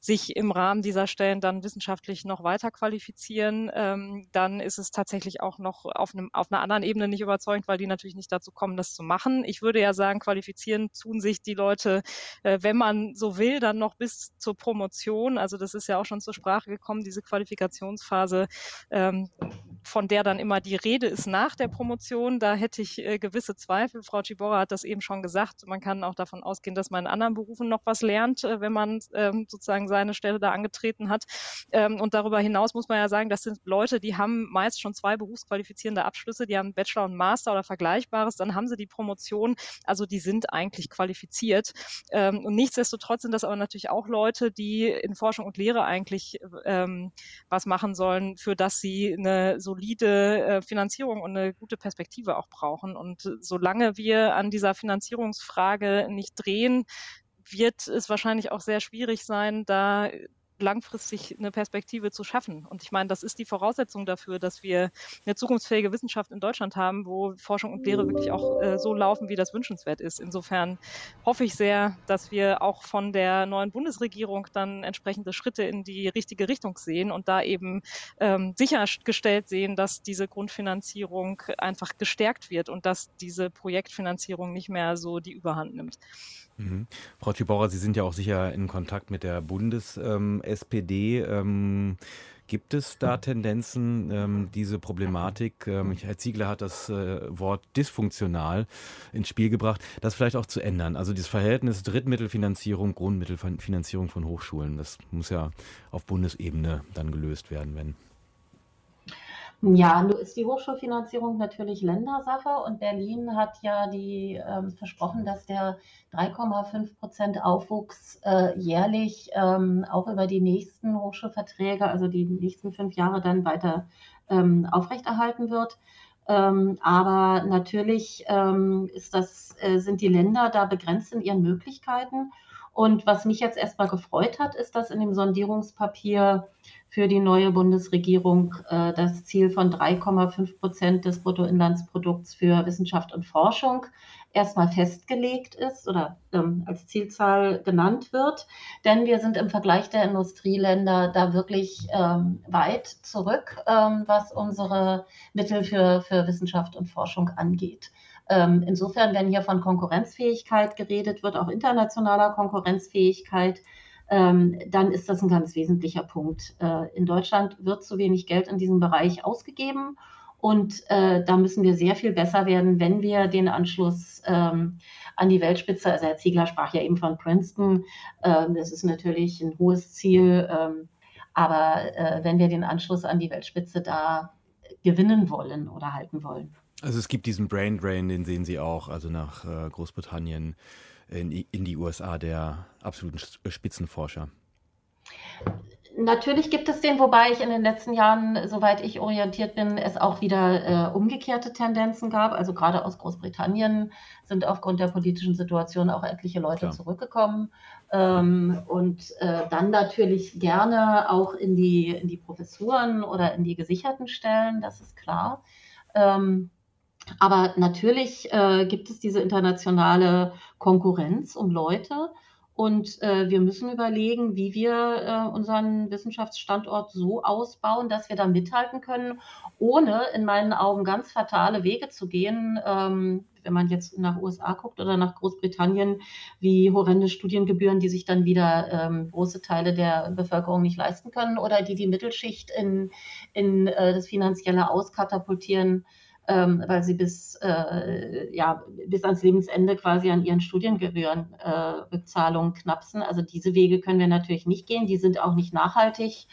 sich im Rahmen dieser Stellen dann wissenschaftlich noch weiter qualifizieren, ähm, dann ist es tatsächlich auch noch auf, einem, auf einer anderen Ebene nicht überzeugend, weil die natürlich nicht dazu kommen, das zu machen. Ich würde ja sagen, qualifizieren tun sich die Leute, äh, wenn man so will, dann noch bis zur Promotion. Also das ist ja auch schon zur Sprache gekommen, diese Qualifikationsphase, ähm, von der dann immer die Rede ist nach der Promotion. Da hätte ich äh, gewisse Zweifel. Frau Cibora hat das eben schon gesagt. Man kann auch davon ausgehen, dass man in anderen Berufen noch was lernt, äh, wenn man ähm, sozusagen seine Stelle da angetreten hat. Ähm, und darüber hinaus muss man ja sagen, das sind Leute, die haben meist schon zwei berufsqualifizierende Abschlüsse, die haben Bachelor und Master oder Vergleichbares, dann haben sie die Promotion. Also die sind eigentlich qualifiziert. Ähm, und nichtsdestotrotz sind das aber natürlich auch Leute, die in Forschung und Lehre eigentlich ähm, was machen sollen, für das sie eine solide äh, Finanzierung und eine gute Perspektive auch brauchen. Und solange wir an dieser Finanzierungsfrage nicht drehen, wird es wahrscheinlich auch sehr schwierig sein, da langfristig eine Perspektive zu schaffen. Und ich meine, das ist die Voraussetzung dafür, dass wir eine zukunftsfähige Wissenschaft in Deutschland haben, wo Forschung und Lehre wirklich auch äh, so laufen, wie das wünschenswert ist. Insofern hoffe ich sehr, dass wir auch von der neuen Bundesregierung dann entsprechende Schritte in die richtige Richtung sehen und da eben ähm, sichergestellt sehen, dass diese Grundfinanzierung einfach gestärkt wird und dass diese Projektfinanzierung nicht mehr so die Überhand nimmt. Mhm. Frau Tschibauer, Sie sind ja auch sicher in Kontakt mit der Bundes-SPD. Ähm, ähm, gibt es da Tendenzen, ähm, diese Problematik, ähm, Herr Ziegler hat das äh, Wort dysfunktional ins Spiel gebracht, das vielleicht auch zu ändern? Also dieses Verhältnis Drittmittelfinanzierung, Grundmittelfinanzierung von Hochschulen, das muss ja auf Bundesebene dann gelöst werden, wenn. Ja, nur ist die Hochschulfinanzierung natürlich Ländersache und Berlin hat ja die ähm, versprochen, dass der 3,5 Prozent Aufwuchs äh, jährlich ähm, auch über die nächsten Hochschulverträge, also die nächsten fünf Jahre dann weiter ähm, aufrechterhalten wird. Ähm, aber natürlich ähm, ist das, äh, sind die Länder da begrenzt in ihren Möglichkeiten. Und was mich jetzt erstmal gefreut hat, ist, dass in dem Sondierungspapier für die neue Bundesregierung äh, das Ziel von 3,5 Prozent des Bruttoinlandsprodukts für Wissenschaft und Forschung erstmal festgelegt ist oder ähm, als Zielzahl genannt wird. Denn wir sind im Vergleich der Industrieländer da wirklich ähm, weit zurück, ähm, was unsere Mittel für, für Wissenschaft und Forschung angeht. Ähm, insofern, wenn hier von Konkurrenzfähigkeit geredet wird, auch internationaler Konkurrenzfähigkeit, ähm, dann ist das ein ganz wesentlicher Punkt. Äh, in Deutschland wird zu wenig Geld in diesem Bereich ausgegeben und äh, da müssen wir sehr viel besser werden, wenn wir den Anschluss ähm, an die Weltspitze, also Herr Ziegler sprach ja eben von Princeton, ähm, das ist natürlich ein hohes Ziel, ähm, aber äh, wenn wir den Anschluss an die Weltspitze da gewinnen wollen oder halten wollen. Also es gibt diesen Brain Drain, den sehen Sie auch, also nach äh, Großbritannien in, in die USA der absoluten Spitzenforscher? Natürlich gibt es den, wobei ich in den letzten Jahren, soweit ich orientiert bin, es auch wieder äh, umgekehrte Tendenzen gab. Also gerade aus Großbritannien sind aufgrund der politischen Situation auch etliche Leute Klar. zurückgekommen ähm, und äh, dann natürlich gerne auch in die, in die Professuren oder in die gesicherten Stellen, das ist klar. Ähm, aber natürlich äh, gibt es diese internationale Konkurrenz um Leute. Und äh, wir müssen überlegen, wie wir äh, unseren Wissenschaftsstandort so ausbauen, dass wir da mithalten können, ohne in meinen Augen ganz fatale Wege zu gehen. Ähm, wenn man jetzt nach USA guckt oder nach Großbritannien, wie horrende Studiengebühren, die sich dann wieder ähm, große Teile der Bevölkerung nicht leisten können oder die die Mittelschicht in, in äh, das finanzielle Auskatapultieren ähm, weil sie bis, äh, ja, bis ans Lebensende quasi an ihren Studiengebührenrückzahlungen äh, knapsen. Also diese Wege können wir natürlich nicht gehen, die sind auch nicht nachhaltig.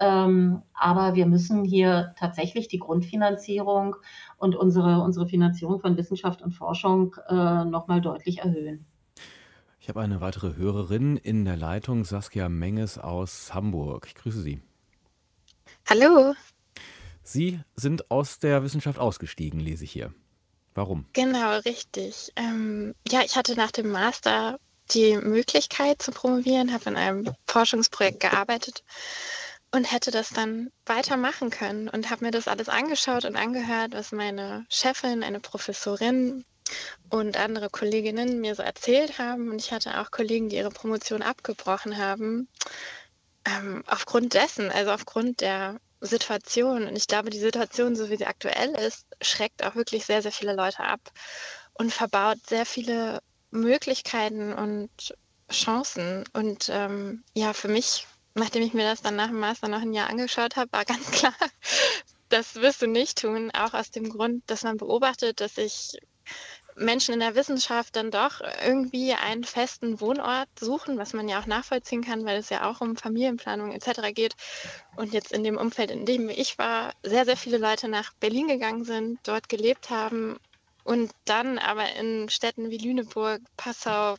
Ähm, aber wir müssen hier tatsächlich die Grundfinanzierung und unsere, unsere Finanzierung von Wissenschaft und Forschung äh, nochmal deutlich erhöhen. Ich habe eine weitere Hörerin in der Leitung, Saskia Menges aus Hamburg. Ich grüße Sie. Hallo. Sie sind aus der Wissenschaft ausgestiegen, lese ich hier. Warum? Genau, richtig. Ähm, ja, ich hatte nach dem Master die Möglichkeit zu promovieren, habe in einem Forschungsprojekt gearbeitet und hätte das dann weitermachen können und habe mir das alles angeschaut und angehört, was meine Chefin, eine Professorin und andere Kolleginnen mir so erzählt haben. Und ich hatte auch Kollegen, die ihre Promotion abgebrochen haben. Ähm, aufgrund dessen, also aufgrund der Situation. Und ich glaube, die Situation, so wie sie aktuell ist, schreckt auch wirklich sehr, sehr viele Leute ab und verbaut sehr viele Möglichkeiten und Chancen. Und ähm, ja, für mich, nachdem ich mir das dann nach dem Master noch ein Jahr angeschaut habe, war ganz klar, das wirst du nicht tun. Auch aus dem Grund, dass man beobachtet, dass ich Menschen in der Wissenschaft dann doch irgendwie einen festen Wohnort suchen, was man ja auch nachvollziehen kann, weil es ja auch um Familienplanung etc. geht. Und jetzt in dem Umfeld, in dem ich war, sehr, sehr viele Leute nach Berlin gegangen sind, dort gelebt haben und dann aber in Städten wie Lüneburg, Passau,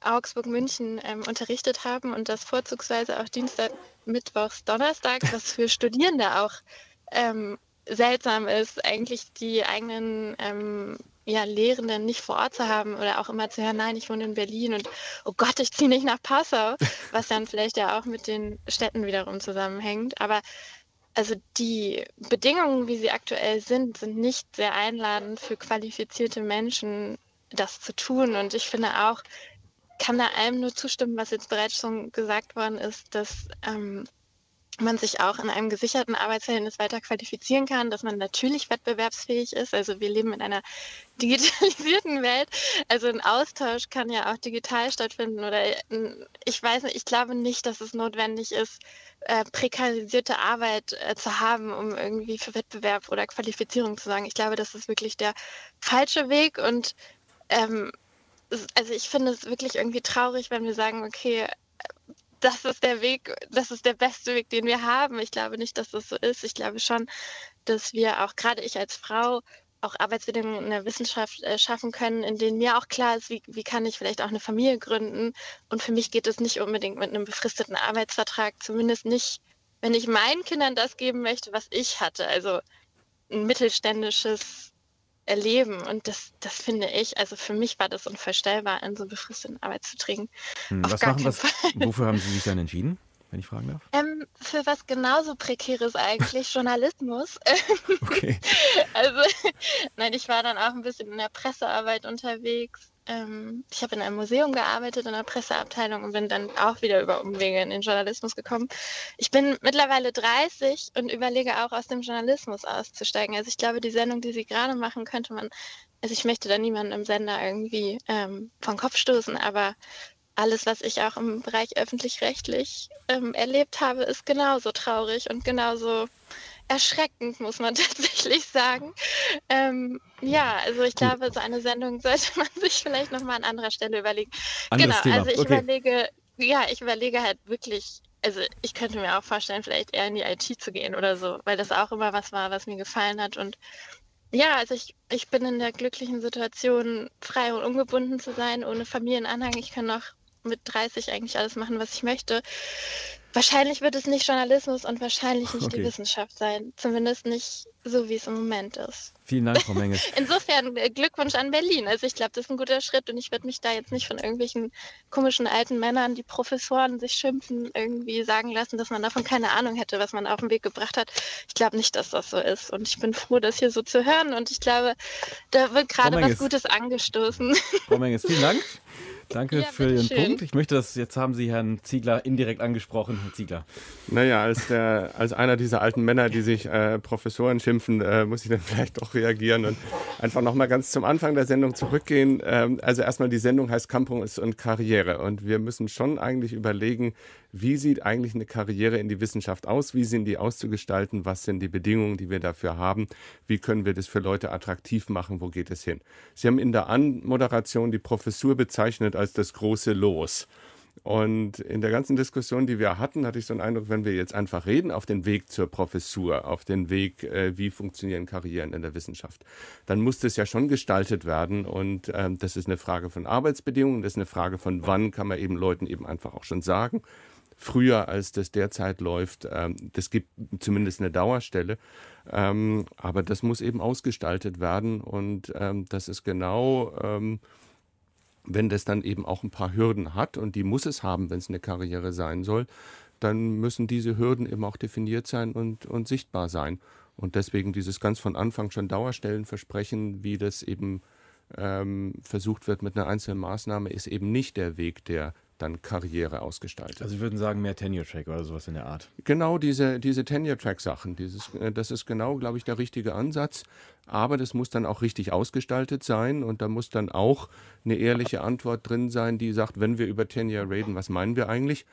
Augsburg, München ähm, unterrichtet haben und das vorzugsweise auch Dienstag, Mittwochs, Donnerstag, was für Studierende auch ähm, seltsam ist, eigentlich die eigenen ähm, ja, Lehrenden nicht vor Ort zu haben oder auch immer zu hören, nein, ich wohne in Berlin und oh Gott, ich ziehe nicht nach Passau, was dann vielleicht ja auch mit den Städten wiederum zusammenhängt. Aber also die Bedingungen, wie sie aktuell sind, sind nicht sehr einladend für qualifizierte Menschen, das zu tun. Und ich finde auch, kann da allem nur zustimmen, was jetzt bereits schon gesagt worden ist, dass ähm, man sich auch in einem gesicherten Arbeitsverhältnis weiter qualifizieren kann, dass man natürlich wettbewerbsfähig ist. Also wir leben in einer digitalisierten Welt. Also ein Austausch kann ja auch digital stattfinden oder ich weiß nicht, ich glaube nicht, dass es notwendig ist, äh, prekarisierte Arbeit äh, zu haben, um irgendwie für Wettbewerb oder Qualifizierung zu sagen. Ich glaube, das ist wirklich der falsche Weg und ähm, also ich finde es wirklich irgendwie traurig, wenn wir sagen, okay, das ist der Weg, das ist der beste Weg, den wir haben. Ich glaube nicht, dass das so ist. Ich glaube schon, dass wir auch gerade ich als Frau auch Arbeitsbedingungen in der Wissenschaft äh, schaffen können, in denen mir auch klar ist, wie, wie kann ich vielleicht auch eine Familie gründen. Und für mich geht es nicht unbedingt mit einem befristeten Arbeitsvertrag, zumindest nicht, wenn ich meinen Kindern das geben möchte, was ich hatte. Also ein mittelständisches erleben. Und das, das finde ich, also für mich war das unvorstellbar, in so befristeten Arbeit zu trinken. Hm, was machen, was, wofür haben Sie sich dann entschieden? wenn ich fragen darf? Ähm, für was genauso prekäres eigentlich, Journalismus. Okay. also, nein, ich war dann auch ein bisschen in der Pressearbeit unterwegs ähm, ich habe in einem Museum gearbeitet, in der Presseabteilung und bin dann auch wieder über Umwege in den Journalismus gekommen. Ich bin mittlerweile 30 und überlege auch aus dem Journalismus auszusteigen. Also ich glaube, die Sendung, die Sie gerade machen, könnte man, also ich möchte da niemanden im Sender irgendwie ähm, vom Kopf stoßen, aber alles, was ich auch im Bereich öffentlich-rechtlich ähm, erlebt habe, ist genauso traurig und genauso erschreckend, muss man tatsächlich sagen. Ähm, ja, also ich Gut. glaube, so eine Sendung sollte man sich vielleicht nochmal an anderer Stelle überlegen. Anderes genau, Thema. also ich okay. überlege, ja, ich überlege halt wirklich, also ich könnte mir auch vorstellen, vielleicht eher in die IT zu gehen oder so, weil das auch immer was war, was mir gefallen hat. Und ja, also ich, ich bin in der glücklichen Situation, frei und ungebunden zu sein, ohne Familienanhang. Ich kann noch mit 30 eigentlich alles machen, was ich möchte. Wahrscheinlich wird es nicht Journalismus und wahrscheinlich nicht okay. die Wissenschaft sein. Zumindest nicht so, wie es im Moment ist. Vielen Dank, Frau Menges. Insofern äh, Glückwunsch an Berlin. Also ich glaube, das ist ein guter Schritt und ich werde mich da jetzt nicht von irgendwelchen komischen alten Männern, die Professoren sich schimpfen, irgendwie sagen lassen, dass man davon keine Ahnung hätte, was man auf den Weg gebracht hat. Ich glaube nicht, dass das so ist. Und ich bin froh, das hier so zu hören. Und ich glaube, da wird gerade was Gutes angestoßen. Frau Menges, vielen Dank. Danke ja, für Ihren schön. Punkt. Ich möchte das, jetzt haben Sie Herrn Ziegler indirekt angesprochen. Herr Ziegler. Naja, als, der, als einer dieser alten Männer, die sich äh, Professoren schimpfen, äh, muss ich dann vielleicht doch reagieren und einfach nochmal ganz zum Anfang der Sendung zurückgehen. Ähm, also erstmal, die Sendung heißt Campus und Karriere und wir müssen schon eigentlich überlegen, wie sieht eigentlich eine Karriere in die Wissenschaft aus? Wie sind die auszugestalten? Was sind die Bedingungen, die wir dafür haben? Wie können wir das für Leute attraktiv machen? Wo geht es hin? Sie haben in der Anmoderation die Professur bezeichnet als das große Los. Und in der ganzen Diskussion, die wir hatten, hatte ich so einen Eindruck, wenn wir jetzt einfach reden auf den Weg zur Professur, auf den Weg, äh, wie funktionieren Karrieren in der Wissenschaft, dann muss das ja schon gestaltet werden. Und ähm, das ist eine Frage von Arbeitsbedingungen, das ist eine Frage von wann kann man eben Leuten eben einfach auch schon sagen, früher, als das derzeit läuft. Ähm, das gibt zumindest eine Dauerstelle. Ähm, aber das muss eben ausgestaltet werden. Und ähm, das ist genau, wenn das dann eben auch ein paar Hürden hat, und die muss es haben, wenn es eine Karriere sein soll, dann müssen diese Hürden eben auch definiert sein und, und sichtbar sein. Und deswegen dieses ganz von Anfang schon Dauerstellenversprechen, wie das eben ähm, versucht wird mit einer einzelnen Maßnahme, ist eben nicht der Weg, der dann Karriere ausgestaltet. Also Sie würden sagen, mehr Tenure-Track oder sowas in der Art. Genau, diese, diese Tenure-Track-Sachen. äh, das ist genau, glaube ich, der richtige Ansatz. Aber das muss dann auch richtig ausgestaltet sein und da muss dann auch eine ehrliche Antwort drin sein, die sagt, wenn wir über Tenure reden, was meinen wir eigentlich?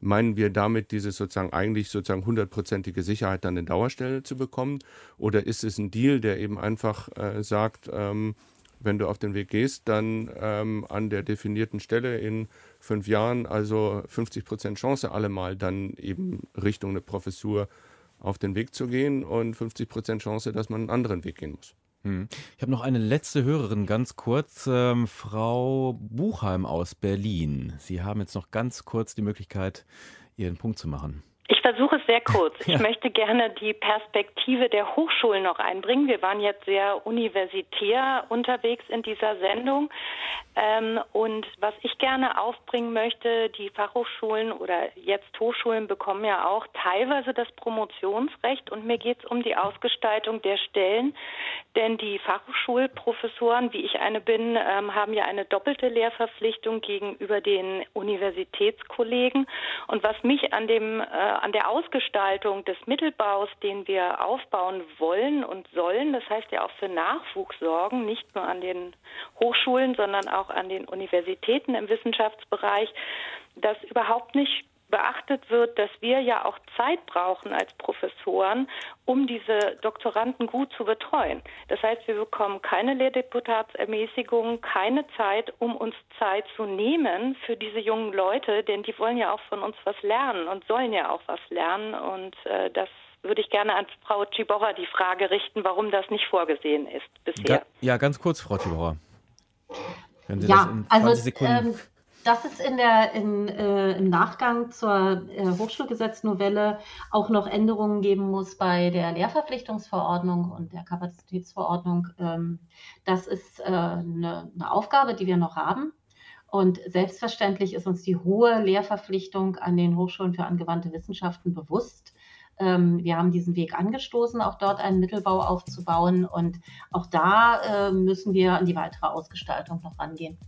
Meinen wir damit diese sozusagen eigentlich sozusagen hundertprozentige Sicherheit, dann eine Dauerstelle zu bekommen? Oder ist es ein Deal, der eben einfach äh, sagt, ähm, wenn du auf den Weg gehst, dann ähm, an der definierten Stelle in fünf Jahren, also 50 Prozent Chance allemal, dann eben Richtung eine Professur auf den Weg zu gehen und 50 Prozent Chance, dass man einen anderen Weg gehen muss. Hm. Ich habe noch eine letzte Hörerin, ganz kurz, ähm, Frau Buchheim aus Berlin. Sie haben jetzt noch ganz kurz die Möglichkeit, Ihren Punkt zu machen. Ich versuche es sehr kurz. Ja. Ich möchte gerne die Perspektive der Hochschulen noch einbringen. Wir waren jetzt sehr universitär unterwegs in dieser Sendung. Ähm, und was ich gerne aufbringen möchte, die Fachhochschulen oder jetzt Hochschulen bekommen ja auch teilweise das Promotionsrecht. Und mir geht es um die Ausgestaltung der Stellen. Denn die Fachhochschulprofessoren, wie ich eine bin, ähm, haben ja eine doppelte Lehrverpflichtung gegenüber den Universitätskollegen. Und was mich an dem äh, an der Ausgestaltung des Mittelbaus, den wir aufbauen wollen und sollen, das heißt ja auch für Nachwuchs sorgen, nicht nur an den Hochschulen, sondern auch an den Universitäten im Wissenschaftsbereich, dass überhaupt nicht beachtet wird, dass wir ja auch Zeit brauchen als Professoren, um diese Doktoranden gut zu betreuen. Das heißt, wir bekommen keine Lehrdeputatsermäßigung, keine Zeit, um uns Zeit zu nehmen für diese jungen Leute, denn die wollen ja auch von uns was lernen und sollen ja auch was lernen. Und äh, das würde ich gerne an Frau Ciborra die Frage richten, warum das nicht vorgesehen ist bisher. Ja, ja ganz kurz, Frau Ciborra. Ja, das in 20 also, Sekunden ähm, dass es in der, in, äh, im Nachgang zur äh, Hochschulgesetznovelle auch noch Änderungen geben muss bei der Lehrverpflichtungsverordnung und der Kapazitätsverordnung. Ähm, das ist äh, eine, eine Aufgabe, die wir noch haben. Und selbstverständlich ist uns die hohe Lehrverpflichtung an den Hochschulen für angewandte Wissenschaften bewusst. Ähm, wir haben diesen Weg angestoßen, auch dort einen Mittelbau aufzubauen. Und auch da äh, müssen wir an die weitere Ausgestaltung noch rangehen.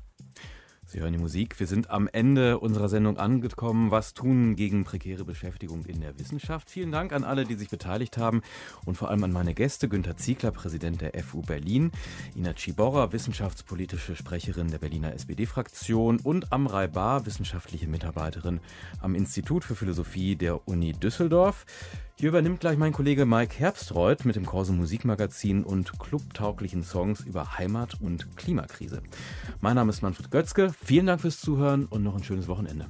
Sie hören die Musik. Wir sind am Ende unserer Sendung angekommen. Was tun gegen prekäre Beschäftigung in der Wissenschaft? Vielen Dank an alle, die sich beteiligt haben und vor allem an meine Gäste. Günter Ziegler, Präsident der FU Berlin, Ina Ciborra, wissenschaftspolitische Sprecherin der Berliner SPD-Fraktion und Amrei Bar, wissenschaftliche Mitarbeiterin am Institut für Philosophie der Uni Düsseldorf. Hier übernimmt gleich mein Kollege Mike Herbstreuth mit dem Korso Musikmagazin und clubtauglichen Songs über Heimat und Klimakrise. Mein Name ist Manfred Götzke. Vielen Dank fürs Zuhören und noch ein schönes Wochenende.